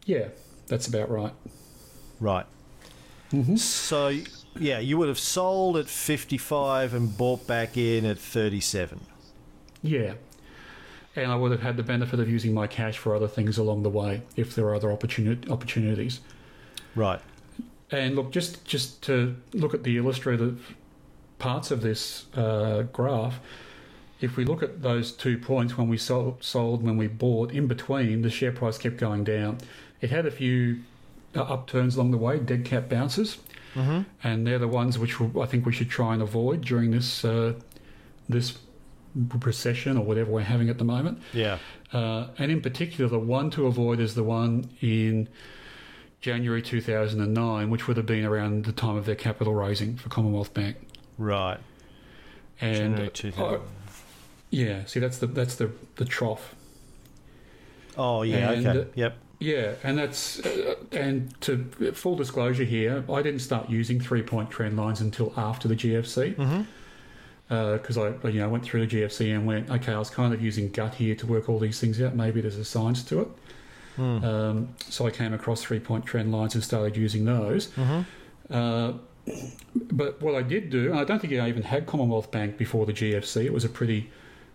Yeah, that's about right. Right. Mm-hmm. So yeah, you would have sold at fifty-five and bought back in at thirty-seven. Yeah. and I would have had the benefit of using my cash for other things along the way if there are other opportuni- opportunities. Right. And look, just just to look at the illustrative parts of this uh, graph, if we look at those two points when we sold, sold, when we bought, in between, the share price kept going down. It had a few upturns along the way, dead cat bounces, Mm-hmm. and they're the ones which I think we should try and avoid during this uh, this recession or whatever we're having at the moment. Yeah. Uh, and in particular, the one to avoid is the one in January 2009, which would have been around the time of their capital raising for Commonwealth Bank. Right. And January 2000. uh, yeah, see, that's the that's the the trough. Oh, yeah. and, okay. uh, Yep. Yeah, and that's uh, and to full disclosure here, I didn't start using three point trend lines until after the GFC Mm-hmm. because I you know went through the GFC and went okay, I was kind of using gut here to work all these things out. Maybe there's a science to it. Mm. Um, so I came across three point trend lines and started using those. Mm-hmm. Uh, but what I did do, and I don't think I even had Commonwealth Bank before the GFC. It was a pretty,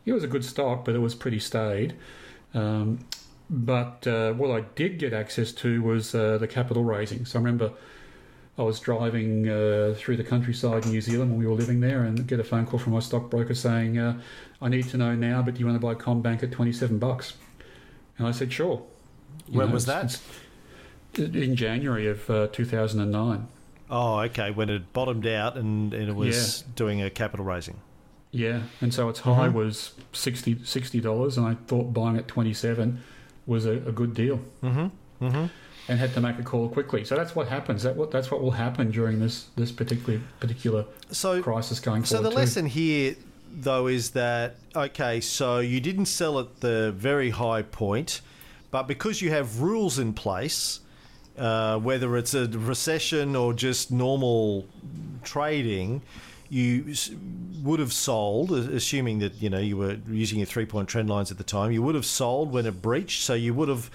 it was a good stock, but it was pretty staid. Um, but uh, what I did get access to was uh, the capital raising. So I remember I was driving uh, through the countryside in New Zealand when we were living there, and get a phone call from my stockbroker saying, uh, "I need to know now, but do you want to buy CommBank at twenty-seven bucks?" And I said, "Sure." You When know, was that? in January of uh, 2009. Oh, okay. When it bottomed out and, and it was doing a capital raising. Yeah, and so its high Mhm. was 60 dollars, and I thought buying at twenty seven was a, a good deal, Mm-hmm. Mm-hmm. and had to make a call quickly. So that's what happens. That what that's what will happen during this this particular particular So, crisis going so forward. the too. lesson here, though, is that okay. So you didn't sell at the very high point, but because you have rules in place, uh, whether it's a recession or just normal trading, you would have sold, assuming that you know you were using your three point trend lines at the time. You would have sold when it breached, so you would have.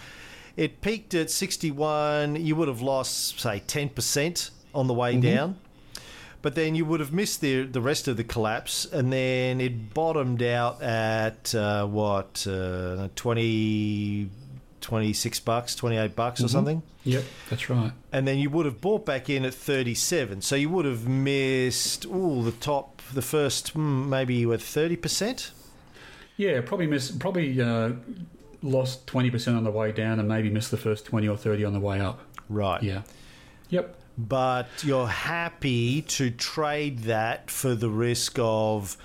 It peaked at sixty one. You would have lost, say, ten percent on the way down but then you would have missed the the rest of the collapse, and then it bottomed out at uh, what uh, 20, 26 bucks, twenty eight bucks or something, Yep, that's right. and then you would have bought back in at thirty seven. So you would have missed ooh the top, the first hmm, maybe you were thirty percent. Yeah, probably miss probably uh, lost twenty percent on the way down, and maybe missed the first twenty or thirty on the way up. Right. Yeah. Yep. but you're happy to trade that for the risk of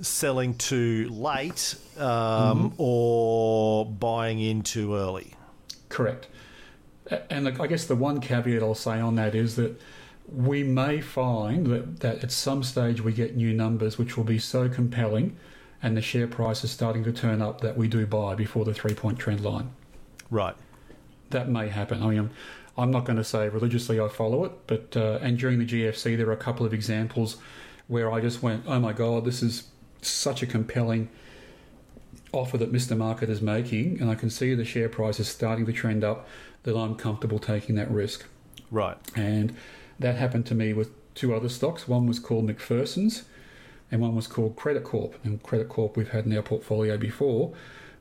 selling too late um, or buying in too early. Correct. And I guess the one caveat I'll say on that is that we may find that, that at some stage we get new numbers which will be so compelling and the share price is starting to turn up that we do buy before the three point trend line. Right. That may happen. I mean, I'm, I'm not going to say religiously I follow it, but uh, and during the GFC there are a couple of examples where I just went, oh my god, this is such a compelling offer that Mr. Market is making, and I can see the share price is starting to trend up. That I'm comfortable taking that risk, Right. and that happened to me with two other stocks. One was called McPherson's, and one was called Credit Corp. And Credit Corp we've had in our portfolio before,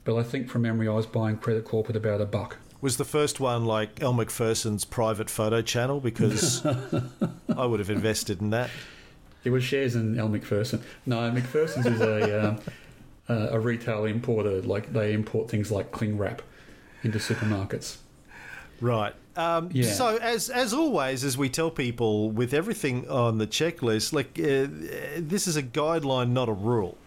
but I think from memory I was buying Credit Corp at about a buck. Was the first one like Elle Macpherson's private photo channel? Because I would have invested in that. It was shares in Elle Macpherson. No, McPherson's is a um, a retail importer. Like they import things like cling wrap into supermarkets. Right. Um, Yeah. So, as as always, as we tell people with everything on the checklist, like uh, this is a guideline, not a rule.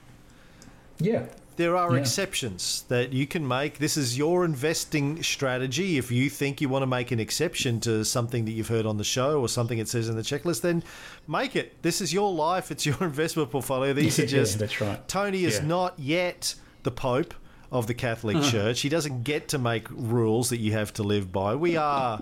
Yeah, There are Yeah. exceptions that you can make. This is your investing strategy. If you think you want to make an exception to something that you've heard on the show or something it says in the checklist, then make it. This is your life. It's your investment portfolio. These are Yeah, just. that's right. Tony is Yeah. not yet the Pope of the Catholic Church. He doesn't get to make rules that you have to live by. We are,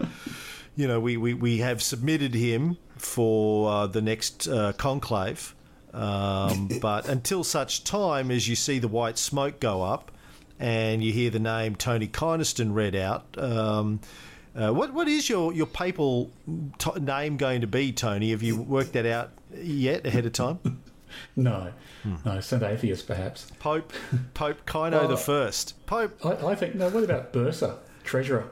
you know, we, we, we have submitted him for uh, the next uh, conclave. Um, but until such time as you see the white smoke go up and you hear the name Tony Kynaston read out, um, uh, what what is your your papal t- name going to be, Tony? Have you worked that out yet ahead of time? No, no, Saint Atheist perhaps. Pope Pope Kino Oh. the First. Pope. I, I think no. What about Bursar, treasurer?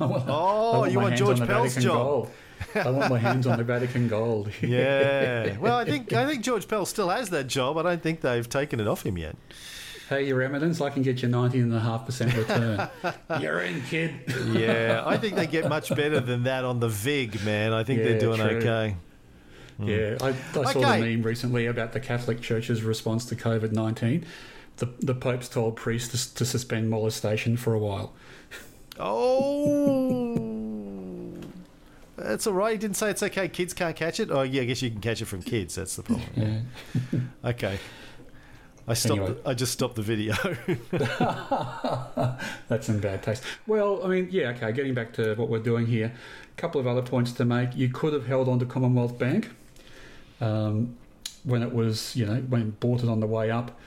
Want, Oh, you want George Pell's job. I want my hands on the Vatican gold. Yeah. Well, I think I think George Pell still has that job. I don't think they've taken it off him yet. Hey, Your Eminence, I can get you 19.5% return. You're in, kid. Yeah, I think they get much better than that on the VIG, man. I think they're doing true. okay. Yeah, hmm. I, I saw Okay. the meme recently about the Catholic Church's response to COVID 19. The, the Pope's told priests to, to suspend molestation for a while. Oh, that's all right. He didn't say it's okay. Kids can't catch it. Oh, yeah, I guess you can catch it from kids. That's the problem. Yeah. Okay. I stopped. Anyway. I just stopped the video. That's in bad taste. Well, I mean, yeah, okay, getting back to what we're doing here, a couple of other points to make. You could have held on to Commonwealth Bank um, when it was, you know, when bought it on the way up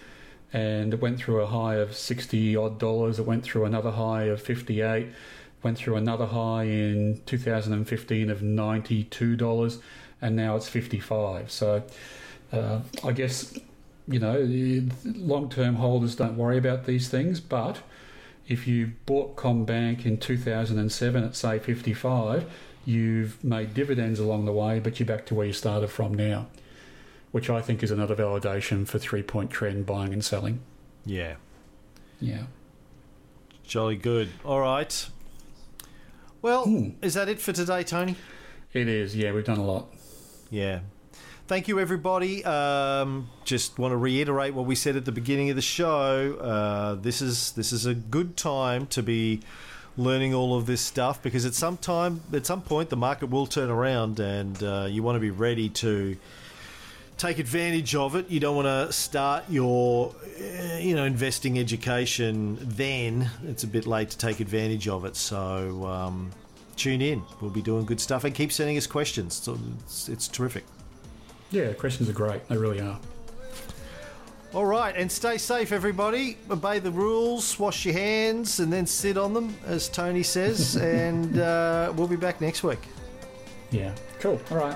and it went through a high of 60 odd dollars. It went through another high of 58, went through another high in 2015 of $92, and now it's 55. So uh, I guess, you know, long term holders don't worry about these things, but if you bought CommBank in 2007 at say 55, you've made dividends along the way, but you're back to where you started from now, which I think is another validation for three point trend buying and selling. yeah, Yeah. jolly good. All right. Well, Hmm. is that it for today, Tony? It is, yeah, we've done a lot. Yeah. Thank you, everybody. Um, just want to reiterate what we said at the beginning of the show. Uh, this is this is a good time to be learning all of this stuff because at some time, at some point, the market will turn around, and uh, you want to be ready to take advantage of it. You don't want to start your, uh, you know, investing education then. It's a bit late to take advantage of it. So um, tune in. We'll be doing good stuff and keep sending us questions. So it's, it's terrific. Yeah, questions are great. They really are. All right, and stay safe, everybody. Obey the rules, wash your hands, and then sit on them, as Tony says. and uh, we'll be back next week. Yeah. Cool. All right.